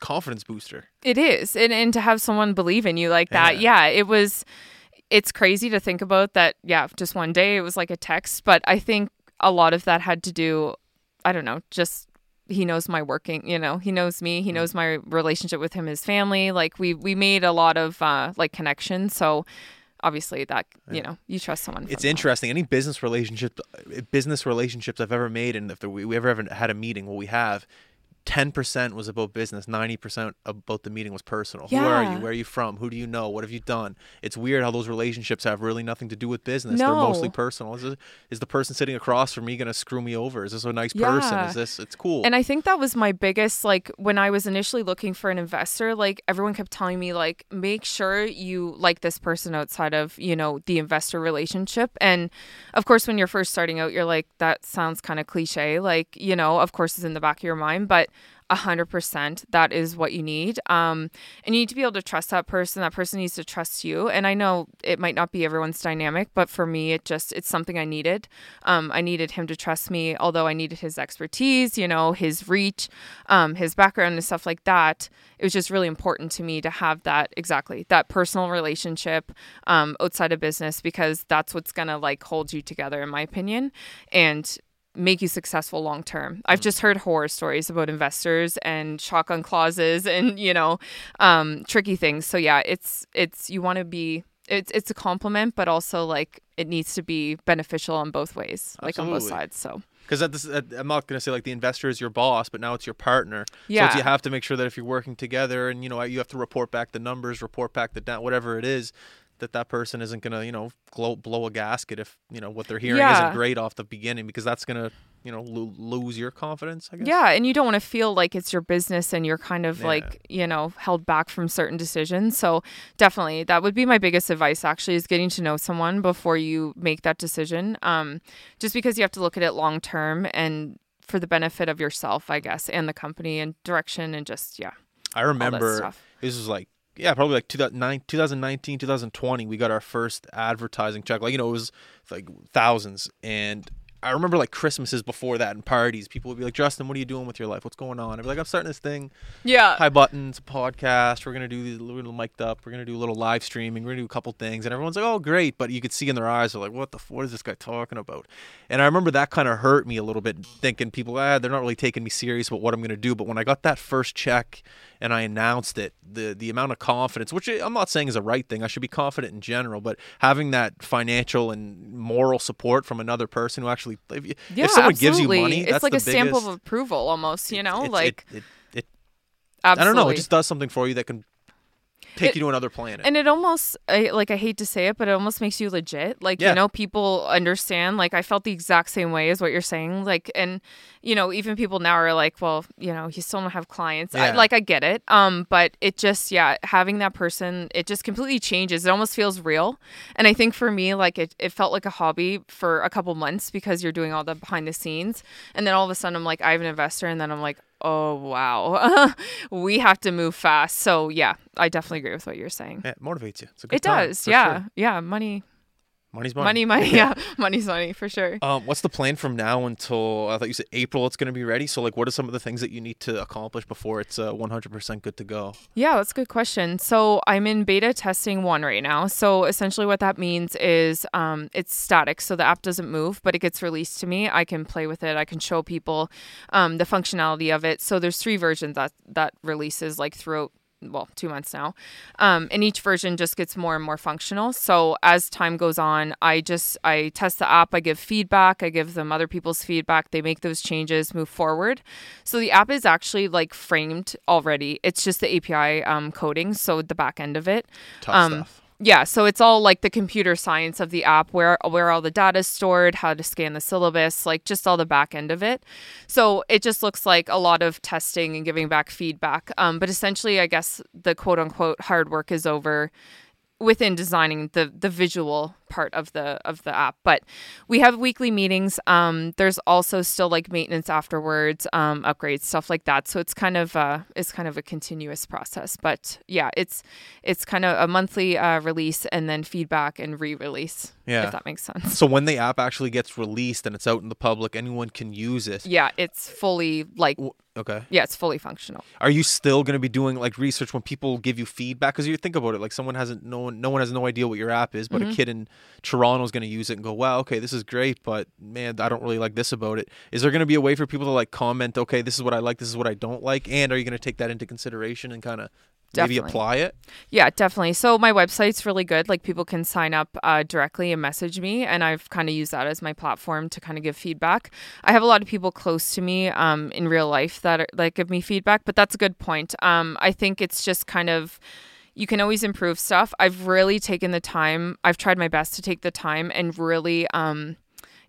confidence booster. It is. And and to have someone believe in you like that. Yeah. it was it's crazy to think about that yeah, just one day it was like a text, but I think a lot of that had to do I don't know, just he knows my working, you know, he knows me, Mm. he knows my relationship with him, his family. Like we we made a lot of uh like connections. So obviously that you know, you trust someone. It's that. interesting. Any business relationship, business relationships I've ever made, and if we, we ever haven't had a meeting, what we have, ten percent was about business, ninety percent about the meeting was personal. Who are you? Where are you from? Who do you know? What have you done? It's weird how those relationships have really nothing to do with business. They're mostly personal. Is, it, is the person sitting across from me going to screw me over? Is this a nice person? Is this? It's cool. And I think that was my biggest like when I was initially looking for an investor, like everyone kept telling me like make sure you like this person outside of, you know, the investor relationship. And of course when you're first starting out, you're like that sounds kind of cliche, like, you know, of course it's in the back of your mind, but a hundred percent that is what you need um and you need to be able to trust that person. That person needs to trust you and i know it might not be everyone's dynamic but for me it just it's something i needed. Um i needed him to trust me although i needed his expertise you know his reach um his background and stuff like that. It was just really important to me to have that exactly that personal relationship um outside of business because that's what's gonna like hold you together in my opinion and make you successful long term. I've just heard horror stories about investors and shotgun clauses and you know um, tricky things. So yeah, it's it's you want to be it's it's a compliment, but also like it needs to be beneficial on both ways, like on both sides. So Because at this, at, I'm not going to say like the investor is your boss, but now it's your partner. So Yeah. it's, you have to make sure that if you're working together, and you know you have to report back the numbers, report back the down, whatever it is, that that person isn't going to you know blow, blow a gasket if you know what they're hearing Yeah. isn't great off the beginning, because that's going to you know lo- lose your confidence. I guess. Yeah, and you don't want to feel like it's your business and you're kind of Yeah. like, you know, held back from certain decisions. So, definitely that would be my biggest advice actually is getting to know someone before you make that decision. Um just because you have to look at it long term and for the benefit of yourself, I guess, and the company and direction and just yeah. I remember stuff. this was like yeah probably like 2009 2019 2020 we got our first advertising check. Like you know it was like thousands. And I remember like Christmases before that and parties. People would be like, "Justin, what are you doing with your life? What's going on?" I'd be like, "I'm starting this thing, Yeah. High Buttons, a podcast. We're gonna do these little mic'd up. We're gonna do a little live streaming. We're gonna do a couple things." And everyone's like, "Oh, great!" But you could see in their eyes, they're like, "What the? What is this guy talking about?" And I remember that kind of hurt me a little bit, thinking people, ah, they're not really taking me serious about what I'm gonna do. But when I got that first check and I announced it, the the amount of confidence, which I'm not saying is a right thing, I should be confident in general, but having that financial and moral support from another person who actually, if, you- Yeah, if someone absolutely. gives you money, it's that's like a stamp biggest, of approval almost, you know? like it, it, it, absolutely. I don't know, it just does something for you that can take It- you to another planet. And it almost, I, like, I hate to say it, but it almost makes you legit. Like, Yeah. you know, people understand. Like, I felt the exact same way as what you're saying. Like, and, you know, even people now are like, well, you know, you still don't have clients. I, like, I get it. Um, But it just, yeah, having that person, it just completely changes. It almost feels real. And I think for me, like, it, it felt like a hobby for a couple months because you're doing all the behind the scenes. And then all of a sudden, I'm like, I have an investor. And then I'm like, oh, wow, we have to move fast. So, yeah, I definitely agree with what you're saying. it motivates you. It's a good It time, does, yeah, sure. yeah. Money, Money's money. money, money. Yeah, money's money for sure. Um, what's the plan from now until I thought you said April? It's going to be ready. So, like, what are some of the things that you need to accomplish before it's uh, 100% good to go? Yeah, that's a good question. So I'm in beta testing one right now. So essentially, what that means is um, it's static, so the app doesn't move, but it gets released to me. I can play with it. I can show people um, the functionality of it. So there's three versions that that releases like throughout. Well, two months now, um, and each version just gets more and more functional. So as time goes on, I just I test the app, I give feedback, I give them other people's feedback. They make those changes, move forward. So the app is actually like framed already. It's just the API um, coding, so the back end of it. Tough Um, stuff. Yeah, so it's all like the computer science of the app, where where all the data is stored, how to scan the syllabus, like just all the back end of it. So it just looks like a lot of testing and giving back feedback. Um, but essentially, I guess the quote unquote hard work is over within designing the the visual part of the of the app but we have weekly meetings um there's also still like maintenance afterwards um upgrades stuff like that so it's kind of uh it's kind of a continuous process but yeah it's it's kind of a monthly uh release and then feedback and re-release Yeah. if that makes sense So, when the app actually gets released and it's out in the public, anyone can use it. yeah it's fully like W- Okay. yeah it's fully functional Are you still going to be doing like research when people give you feedback? Because you think about it, like someone hasn't, no one, no one has no idea what your app is, but Mm-hmm. a kid in Toronto is going to use it and go, "Wow, okay, this is great," but man, I don't really like this about it. Is there going to be a way for people to like comment, "Okay, this is what I like, this is what I don't like," and are you going to take that into consideration and kind of maybe apply it? Yeah, definitely. So my website's really good. Like people can sign up uh, directly and message me, and I've kind of used that as my platform to kind of give feedback. I have a lot of people close to me um, in real life that are, that give me feedback, but that's a good point. Um, I think it's just kind of you can always improve stuff. I've really taken the time. I've tried my best to take the time and really um,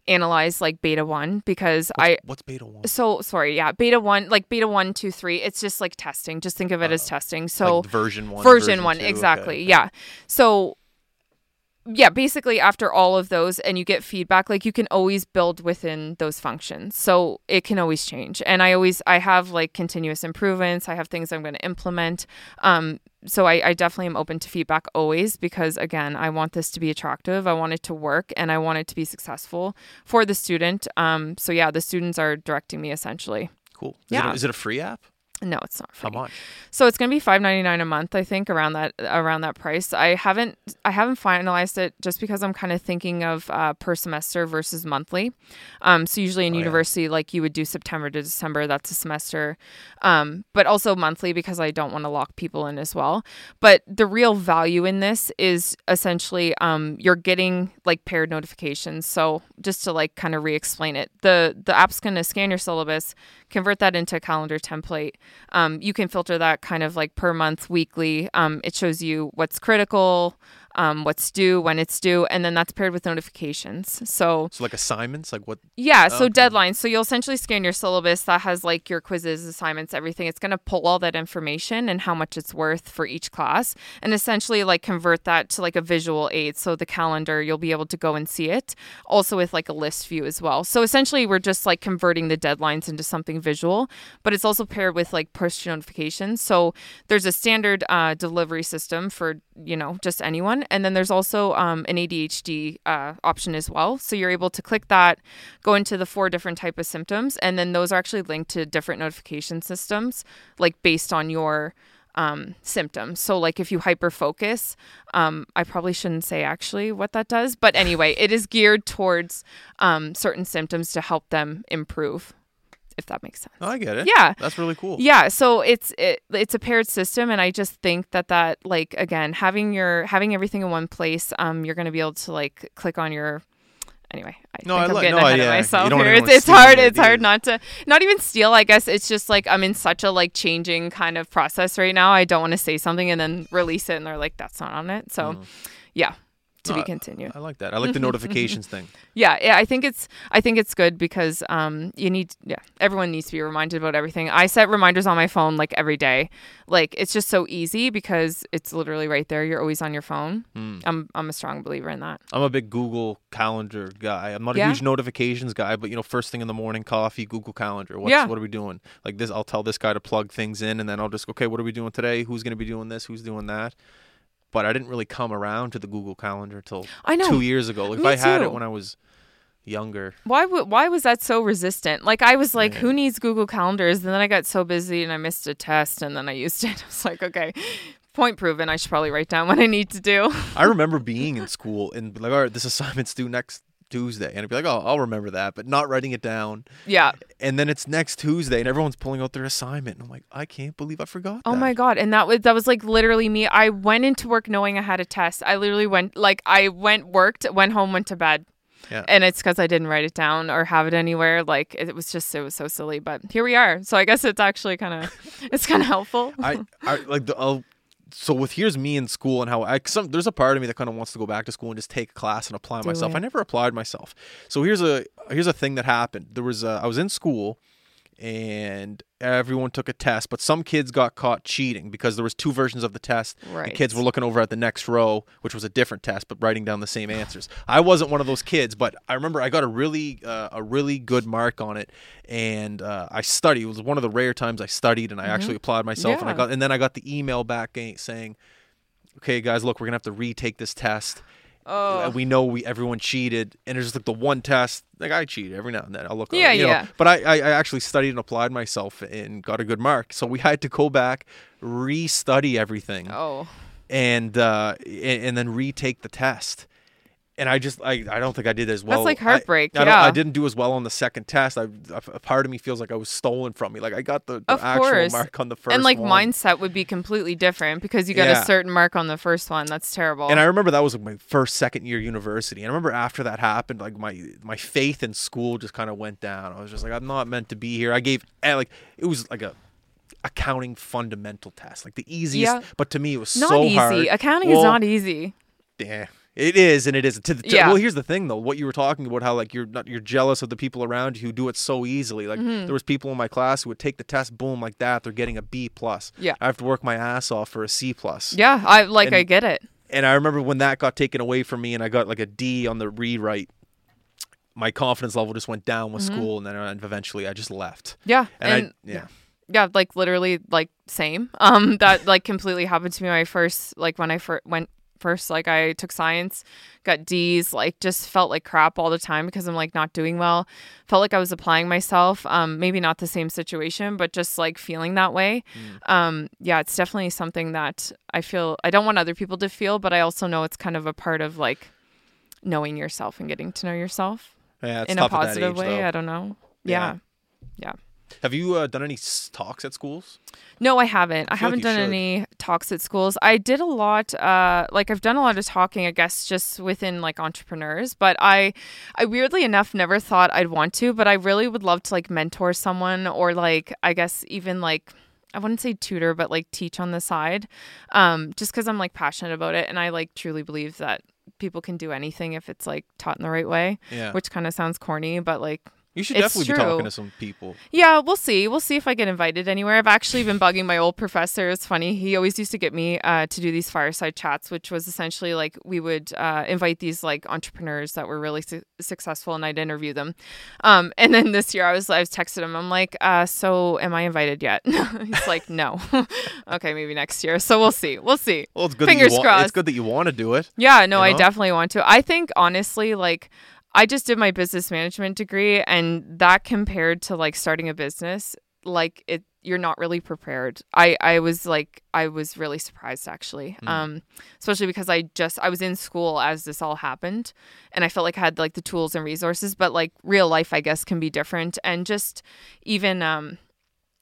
analyze like beta one because I What's beta one? so sorry yeah beta one like beta one two three it's just like testing just think of it as testing so like version one. version, one two, exactly okay. yeah so yeah basically after all of those and you get feedback like you can always build within those functions. So it can always change. And i always i have like continuous improvements. I have things i'm going to implement. Um so I, I definitely am open to feedback always because again i want this to be attractive. I want it to work and i want it to be successful for the student. Um so yeah the students are directing me essentially. Cool. Is, it Yeah. a, is it a free app? No it's not free How much? so it's gonna be five ninety nine a month, I think, around that around that price. I haven't I haven't finalized it just because I'm kind of thinking of uh, per semester versus monthly. Um, so usually in Oh, yeah. university, like you would do September to December, that's a semester, um, but also monthly because I don't want to lock people in as well. But the real value in this is essentially um, you're getting like paired notifications. So just to like kind of re-explain it, the the app's gonna scan your syllabus, convert that into a calendar template. Um, you can filter that kind of like per month, weekly. Um, it shows you what's critical, um, what's due, when it's due, and then that's paired with notifications. So So like assignments, like what? yeah, so Okay. deadlines. So you'll essentially scan your syllabus that has like your quizzes, assignments, everything. It's going to pull all that information and how much it's worth for each class and essentially like convert that to like a visual aid. So the calendar, you'll be able to go and see it also with like a list view as well. So essentially we're just like converting the deadlines into something visual, but it's also paired with like push notifications. So there's a standard uh, delivery system for, you know, just anyone. And then there's also um, an ADHD uh, option as well. So you're able to click that, go into the four different type of symptoms, and then those are actually linked to different notification systems, like based on your um, symptoms. So like if you hyper focus, um, I probably shouldn't say actually what that does, but anyway, it is geared towards um, certain symptoms to help them improve, if that makes sense. Oh, I get it. Yeah. That's really cool. Yeah, so it's it, it's a paired system, and I just think that that like again having your having everything in one place, um, you're gonna be able to like click on your. Anyway, I No, think I I'm li- getting no, ahead yeah, of myself here. It's, it's hard. It's hard not to not even steal. I guess it's just like I'm in such a like changing kind of process right now. I don't want to say something and then release it, and they're like, "That's not on it." So, yeah, to No, be continued. I like that. I like the notifications thing. Yeah, yeah, I think it's I think it's good because um you need yeah, everyone needs to be reminded about everything. I set reminders on my phone like every day. Like it's just so easy because it's literally right there. You're always on your phone. Hmm. I'm I'm a strong believer in that. I'm a big Google Calendar guy. I'm not a Yeah? huge notifications guy, but you know, first thing in the morning, coffee, Google Calendar. What's, Yeah. What are we doing? Like this, I'll tell this guy to plug things in, and then I'll just okay, what are we doing today? Who's going to be doing this? Who's doing that? But I didn't really come around to the Google Calendar until I know. two years ago. Like if Me I had too. it when I was younger, Why w- why was that so resistant? Like I was like, who needs Google Calendars? And then I got so busy and I missed a test and then I used it. I was like, okay, point proven. I should probably write down what I need to do. I remember being in school and like, all right, this assignment's due next Tuesday, and I'd be like, oh, I'll remember that, but not writing it down. yeah. And then it's next Tuesday, and everyone's pulling out their assignment, and I'm like, I can't believe I forgot. Oh that. my god! And that was that was like literally me. I went into work knowing I had a test. I literally went like I went worked, went home, went to bed. Yeah. And it's because I didn't write it down or have it anywhere. Like it was just it was so silly. But here we are. So I guess it's actually kind of it's kind of helpful. I, I like the. I'll, so with here's me in school and how I some there's a part of me that kind of wants to go back to school and just take a class and apply myself. it. I never applied myself. So here's a here's a thing that happened. There was a, I was in school and everyone took a test, but some kids got caught cheating because there was two versions of the test. Right. And kids were looking over at the next row, which was a different test, but writing down the same answers. I wasn't one of those kids, but I remember I got a really uh, a really good mark on it, and uh, I studied. It was one of the rare times I studied and I actually applied myself, and I Mm-hmm. Got and then I got the email back saying, "Okay, guys, look, we're gonna have to retake this test." Oh. We know we everyone cheated, and it's just like the one test. Like I cheat every now and then. I'll look. Yeah, you know, yeah. But I, I, I actually studied and applied myself and got a good mark. So we had to go back, re-study everything, Oh. and uh, and, and then retake the test. And I just, I, I don't think I did as well. That's like heartbreak, I, don't- yeah. I didn't do as well on the second test. I, a part of me feels like I was stolen from me. Like I got the, the Of actual course. mark on the first and like one. mindset would be completely different because you got Yeah. a certain mark on the first one. That's terrible. And I remember that was like my first second year university. And I remember after that happened, like my my faith in school just kind of went down. I was just like, I'm not meant to be here. I gave eh, like it was like a accounting fundamental test, like the easiest. Yeah. But to me, it was not so easy. hard. Accounting is not easy. Yeah, it is, and it is. To, the- to, Yeah. Well, here's the thing, though. What you were talking about, how like you're not you're jealous of the people around you who do it so easily. Like Mm-hmm. there was people in my class who would take the test, boom, like that. They're getting a B plus. Yeah. I have to work my ass off for a C plus. Yeah, I like And- I get it. And I remember when that got taken away from me, and I got like a D on the rewrite. My confidence level just went down with school, and then uh, eventually I just left. Yeah. And, Mm-hmm. And, I, yeah, yeah, like literally like same. Um that like completely happened to me when I first like when I fir- went first like I took science, got D's, like just felt like crap all the time because I'm like not doing well. Felt like I was applying myself. Um maybe not the same situation, but just like feeling that way. Um yeah, it's definitely something that I feel I don't want other people to feel, but I also know it's kind of a part of like knowing yourself and getting to know yourself yeah. It's in a tough at that positive age, way. though. I don't know. Yeah. Yeah. Have you uh, done any talks at schools? No, I haven't. I, like haven't you done should. any talks at schools. I did a lot uh like I've done a lot of talking, I guess, just within like entrepreneurs, but I I weirdly enough never thought I'd want to, but I really would love to like mentor someone or like I guess even like I wouldn't say tutor, but like teach on the side. Um just cuz I'm like passionate about it and I like truly believe that people can do anything if it's like taught in the right way, Yeah. which kind of sounds corny, but like You should It's definitely be talking to some people. yeah, we'll see. We'll see if I get invited anywhere. I've actually been bugging my old professor. It's funny. He always used to get me uh, to do these fireside chats, which was essentially like we would uh, invite these like entrepreneurs that were really su- successful, and I'd interview them. Um, and then this year, I was I was texting him. I'm like, uh, "So, am I invited yet?" He's like, "No." okay, maybe next year. So we'll see. We'll see. Well, it's good. Fingers that you wa- crossed. It's good that you want to do it. Yeah, no, You I definitely want to. I think honestly, like I just did my business management degree and that compared to like starting a business, like it you're not really prepared. I I was like I was really surprised actually. Hmm. Um especially because I just I was in school as this all happened and I felt like I had like the tools and resources, but like real life I guess can be different and just even um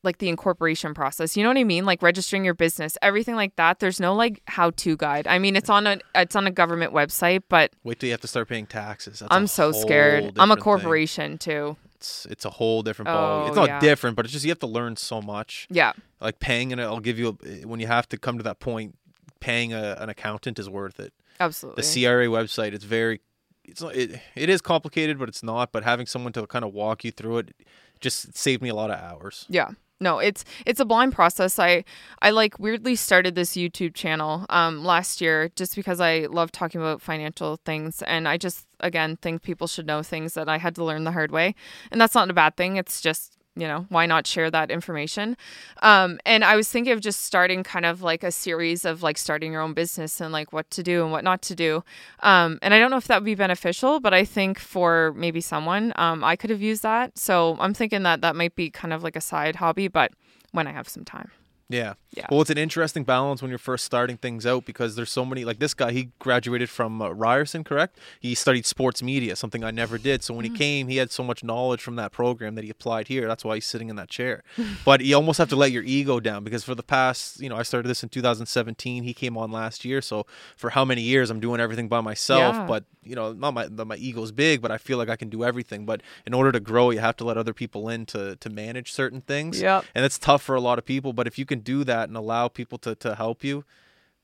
like the incorporation process. You know what I mean? Like registering your business, everything like that. There's no like how-to guide. I mean, it's on a it's on a government website, but Wait till you have to start paying taxes. That's I'm so scared. I'm a different thing. corporation too. It's it's a whole different ball. Oh, it's not yeah. different, but it's just you have to learn so much. Yeah. Like paying and I'll give you a, when you have to come to that point. Paying a, an accountant is worth it. Absolutely. The CRA website, it's very, it's not, it, it is complicated, but it's not. But having someone to kind of walk you through it, just saved me a lot of hours. Yeah. No, it's it's a blind process. I I like weirdly started this YouTube channel um last year just because I love talking about financial things and I just again think people should know things that I had to learn the hard way. And that's not a bad thing. It's just you know, why not share that information? Um, and I was thinking of just starting kind of like a series of like starting your own business and like what to do and what not to do. Um, and I don't know if that would be beneficial, but I think for maybe someone, um, I could have used that. So I'm thinking that that might be kind of like a side hobby, but when I have some time. Yeah. Yeah. Well, it's an interesting balance when you're first starting things out because there's so many. Like this guy, he graduated from uh, Ryerson, correct? He studied sports media, something I never did. So when Mm. he came, he had so much knowledge from that program that he applied here. That's why he's sitting in that chair. but you almost have to let your ego down because for the past, you know, I started this in 2017. He came on last year. So for how many years I'm doing everything by myself? Yeah. But you know, not my my ego's big, but I feel like I can do everything. But in order to grow, you have to let other people in to to manage certain things Yeah. and it's tough for a lot of people but if you can do that and allow people to, to help you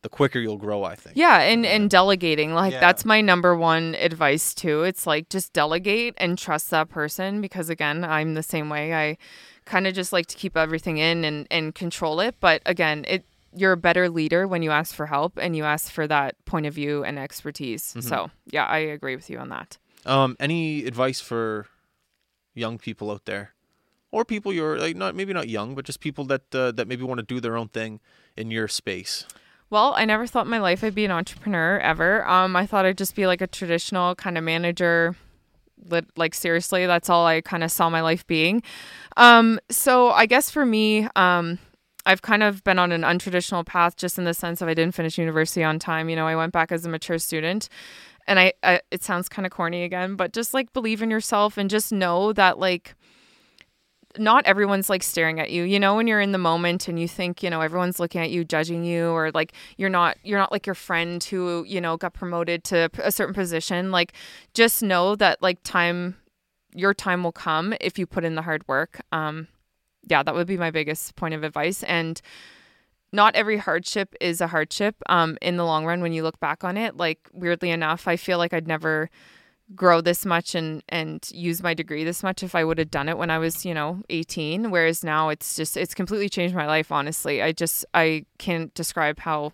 the quicker you'll grow i think Yeah, and and delegating like Yeah. that's my number one advice too. It's like just delegate and trust that person because again, I'm the same way. I kind of just like to keep everything in and and control it, but again, it you're a better leader when you ask for help and you ask for that point of view and expertise. So, yeah, I agree with you on that. um any advice for young people out there or people you're like not maybe not young but just people that uh, that maybe want to do their own thing in your space Well, I never thought in my life I'd be an entrepreneur ever. Um, I thought I'd just be like a traditional kind of manager. Like seriously, that's all I kind of saw my life being. Um, so I guess for me, um, I've kind of been on an untraditional path, just in the sense of I didn't finish university on time. You know, I went back as a mature student, and I, I it sounds kind of corny again, but just like believe in yourself and just know that like not everyone's like staring at you. You know when you're in the moment and you think you know everyone's looking at you judging you or like you're not you're not like your friend who you know got promoted to a certain position like just know that like time your time will come if you put in the hard work. Um yeah that would be my biggest point of advice. And not every hardship is a hardship um in the long run when you look back on it. Like weirdly enough i feel like i'd never grow this much and and use my degree this much if I would have done it when I was, you know, 18, whereas now it's just it's completely changed my life honestly. I just I can't describe how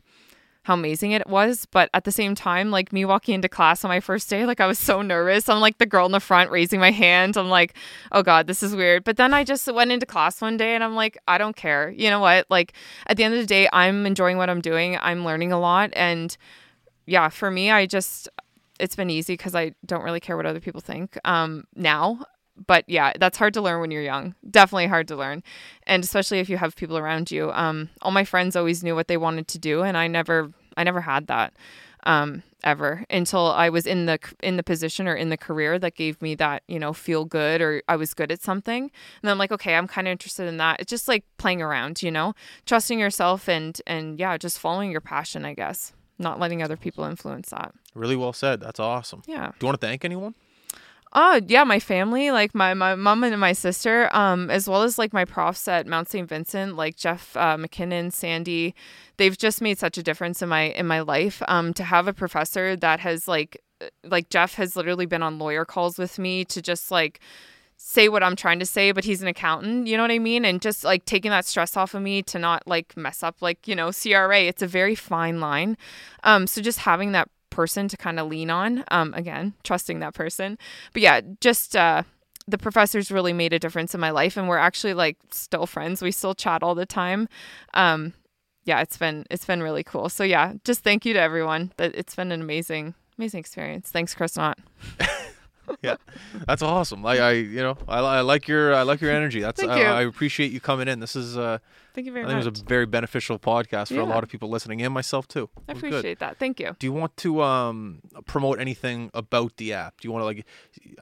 how amazing it was, but at the same time like me walking into class on my first day, like I was so nervous. I'm like the girl in the front raising my hand. I'm like, "Oh god, this is weird." But then I just went into class one day and I'm like, "I don't care." You know what? Like at the end of the day, I'm enjoying what I'm doing. I'm learning a lot and yeah, for me, I just it's been easy because I don't really care what other people think um, now. But yeah, that's hard to learn when you're young. Definitely hard to learn, and especially if you have people around you. Um, all my friends always knew what they wanted to do, and I never, I never had that um, ever until I was in the in the position or in the career that gave me that you know feel good or I was good at something. And then I'm like, okay, I'm kind of interested in that. It's just like playing around, you know, trusting yourself and and yeah, just following your passion, I guess, not letting other people influence that. really well said that's awesome Yeah. do you want to thank anyone Oh yeah, my family, like my my mom and my sister, um, as well as like my profs at Mount St. Vincent, like Jeff uh, McKinnon, Sandy, they've just made such a difference in my in my life. Um, to have a professor that has like like Jeff has literally been on lawyer calls with me to just like say what I'm trying to say, but he's an accountant, you know what I mean? And just like taking that stress off of me to not like mess up like, you know, CRA, it's a very fine line. Um, so just having that person to kind of lean on, um, again, trusting that person. But yeah, just uh the professors really made a difference in my life and we're actually like still friends. We still chat all the time. Um yeah, it's been it's been really cool. So yeah, just thank you to everyone. That it's been an amazing amazing experience. Thanks, Chris Knott. yeah that's awesome like i you know i, I like your i like your energy that's Thank I, you. I appreciate you coming in this is uh Thank you very i think much. it was a very beneficial podcast for a lot of people listening and myself too I was good. appreciate that. Thank you. do you want to um promote anything about the app do you want to like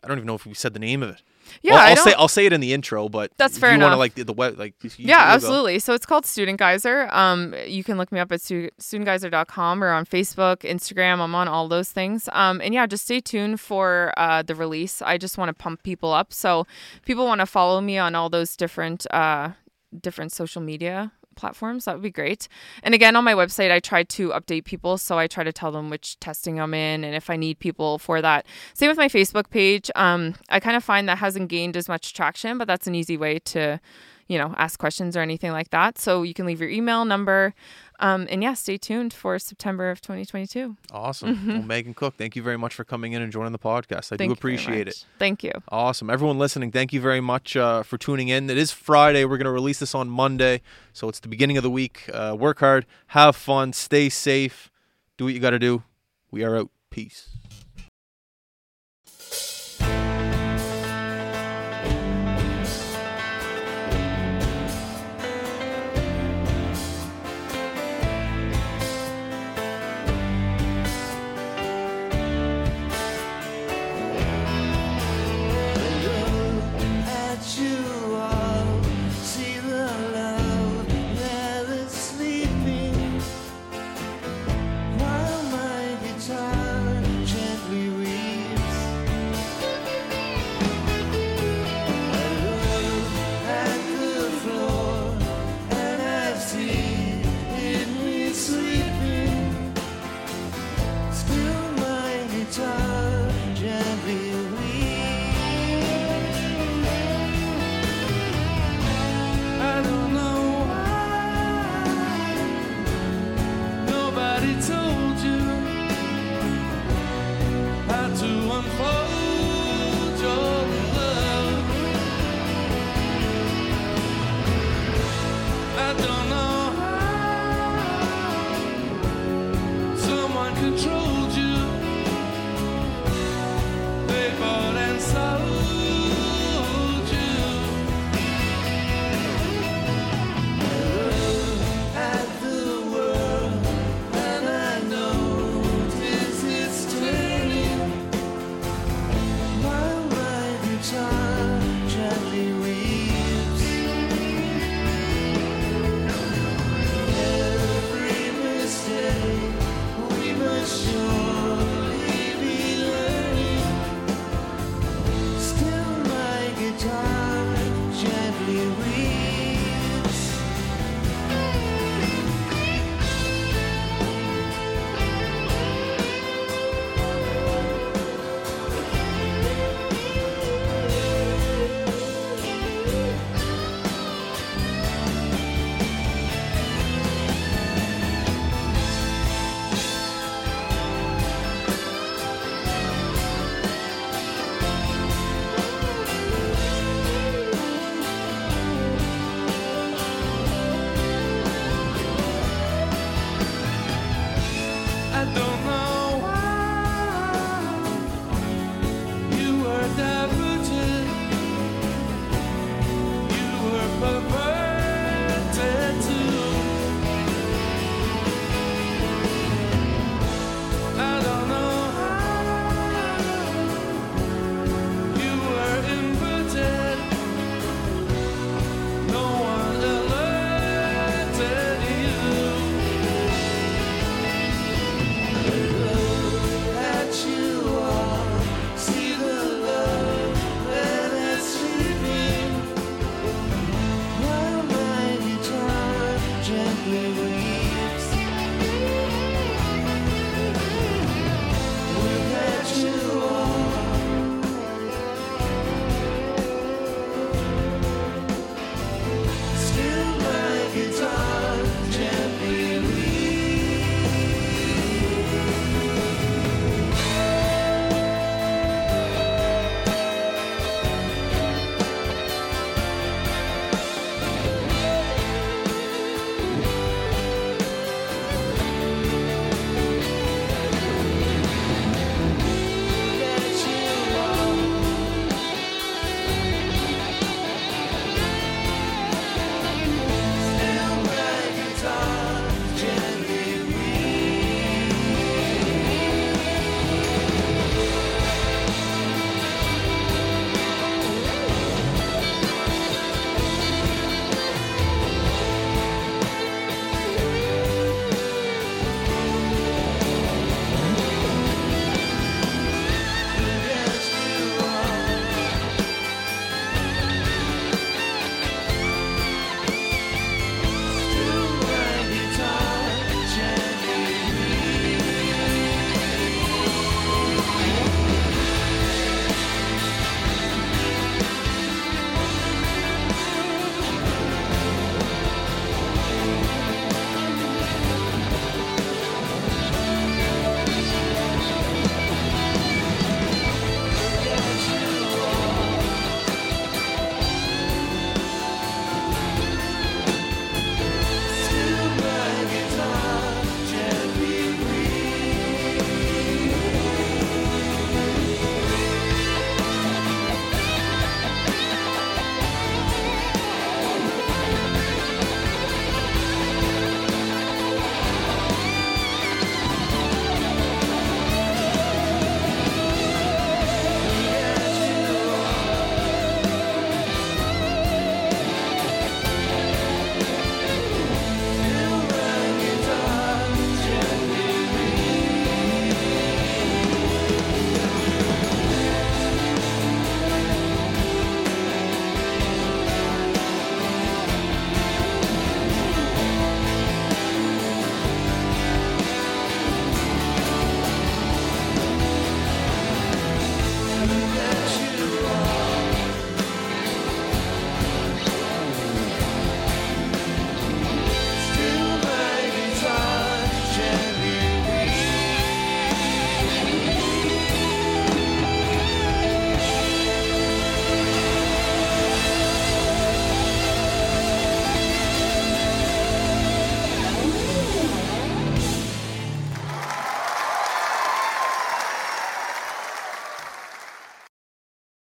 i don't even know if we said the name of it Yeah, I'll, I I'll say I'll say it in the intro, but That's fair you want to like the, the web, like yeah, go. absolutely. So it's called Studentgizor. Um, you can look me up at stu- studentgizor.com or on Facebook, Instagram. I'm on all those things. Um, and yeah, just stay tuned for uh, the release. I just want to pump people up. So people want to follow me on all those different uh, different social media platforms that would be great and again on my website i try to update people so i try to tell them which testing i'm in and if i need people for that same with my facebook page um, i kind of find that hasn't gained as much traction but that's an easy way to you know, ask questions or anything like that. So you can leave your email number. Um, and yeah, stay tuned for September of 2022. Awesome. Well, Megan Cook, thank you very much for coming in and joining the podcast. I Thank do appreciate it. Thank you. Awesome. Everyone listening, thank you very much uh, for tuning in. It is Friday. We're going to release this on Monday. So it's the beginning of the week. Uh, work hard, have fun, stay safe, do what you got to do. We are out. Peace.